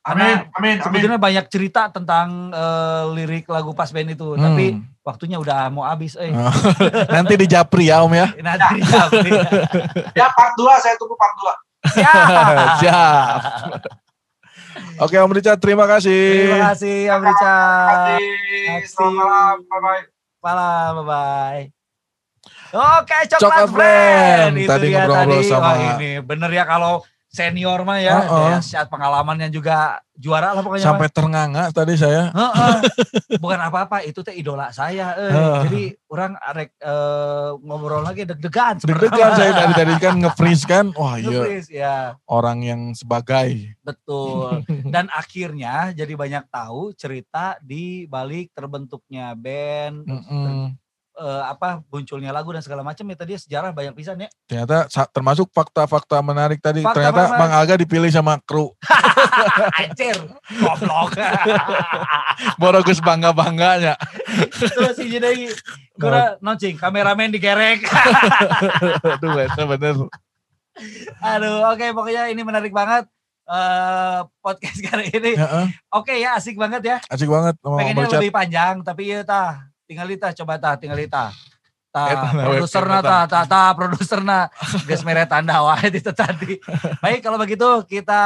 Amin, amin, amin. sebetulnya banyak cerita tentang eh, lirik lagu Pas Band itu, Hmm. tapi waktunya udah mau habis. Eh. Oh. Nanti di Japri ya Om ya. Nanti dijawab. Ya part 2, saya tunggu part 2. Siap. Siap. Oke Om Richard, terima kasih. Terima kasih Om Richard. Kasih. Selamat malam, bye-bye. Malam, bye-bye. Oke, coklat, Coklat friend. Friend. Itu Tadi dia ngobrol-ngobrol tadi. sama- Wah, ini bener ya kalau senior mah ya, Uh-uh. dahsyat pengalamannya juga juara lah pokoknya. Sampai ternganga tadi saya. mah. Heeh. Bukan apa-apa, itu teh idola saya. eh. Heeh. Jadi orang arek eh, ngobrol lagi deg-degan. Deg-degan saya dari tadi kan nge-freeze kan. Wah iya ya. orang yang sebagai. Betul. Dan akhirnya jadi banyak tahu cerita di balik terbentuknya band, Mm-mm. Eh, apa munculnya lagu dan segala macam ya tadi sejarah banyak pisan ya. Ternyata termasuk fakta-fakta menarik tadi. Fakta Ternyata menarik. Bang Aga dipilih sama kru. Anjir, goblok. Borogus bangga-bangganya. Terus si jadi kura nocing kameramen digerek. Aduh bener. Aduh, oke pokoknya ini menarik banget eh podcast kali ini. Heeh, Oke ya, asik banget ya. asik banget Pengennya lebih panjang tapi iya tah, tinggal tah coba tah, tinggal tah. Eta Tah, na produser webcam na tah, tah, tah, produser na. Geus mere tanda wae itu tadi. Baik kalau begitu kita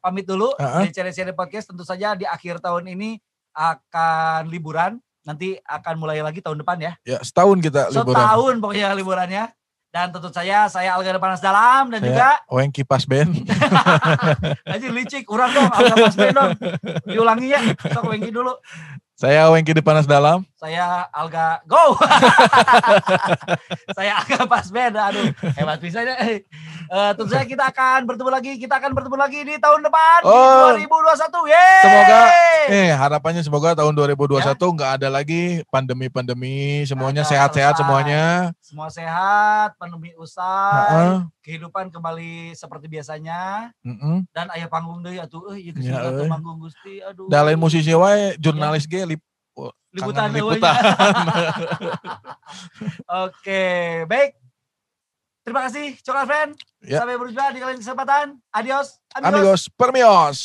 pamit dulu Heeh. di Cere-Cere Podcast tentu saja di akhir tahun ini akan liburan. Nanti akan mulai lagi tahun depan ya. Ya setahun kita liburan. Setahun pokoknya liburannya. Dan tentu saya, saya Alga Panas Dalam dan Saya juga Wengki pas band. Aji licik, kurang dong, Alga Panas Band dong. Diulangi ya, sok Wengki dulu. Saya Wengki di panas dalam. Saya Alga, go! saya Alga Pas Band, aduh hebat bisa ya. Eh, tentu saja kita akan bertemu lagi, kita akan bertemu lagi di tahun depan, Oh. di 2021. Yeay! Semoga Eh harapannya semoga tahun 2021 nggak ada lagi pandemi-pandemi. Semuanya sehat-sehat semuanya. Semua sehat, pandemi usai, Heeh, kehidupan kembali seperti biasanya. mm-mm. dan ayah panggung deh atuh euy ieu Ya, euy. manggung Gusti aduh Da lain musisi wae jurnalis ge lip liputan euy. liputan. Oke, baik. Terima kasih Coklat Friend. Ya. Sampai berjumpa di lain kesempatan. Adios. Amigos, permios.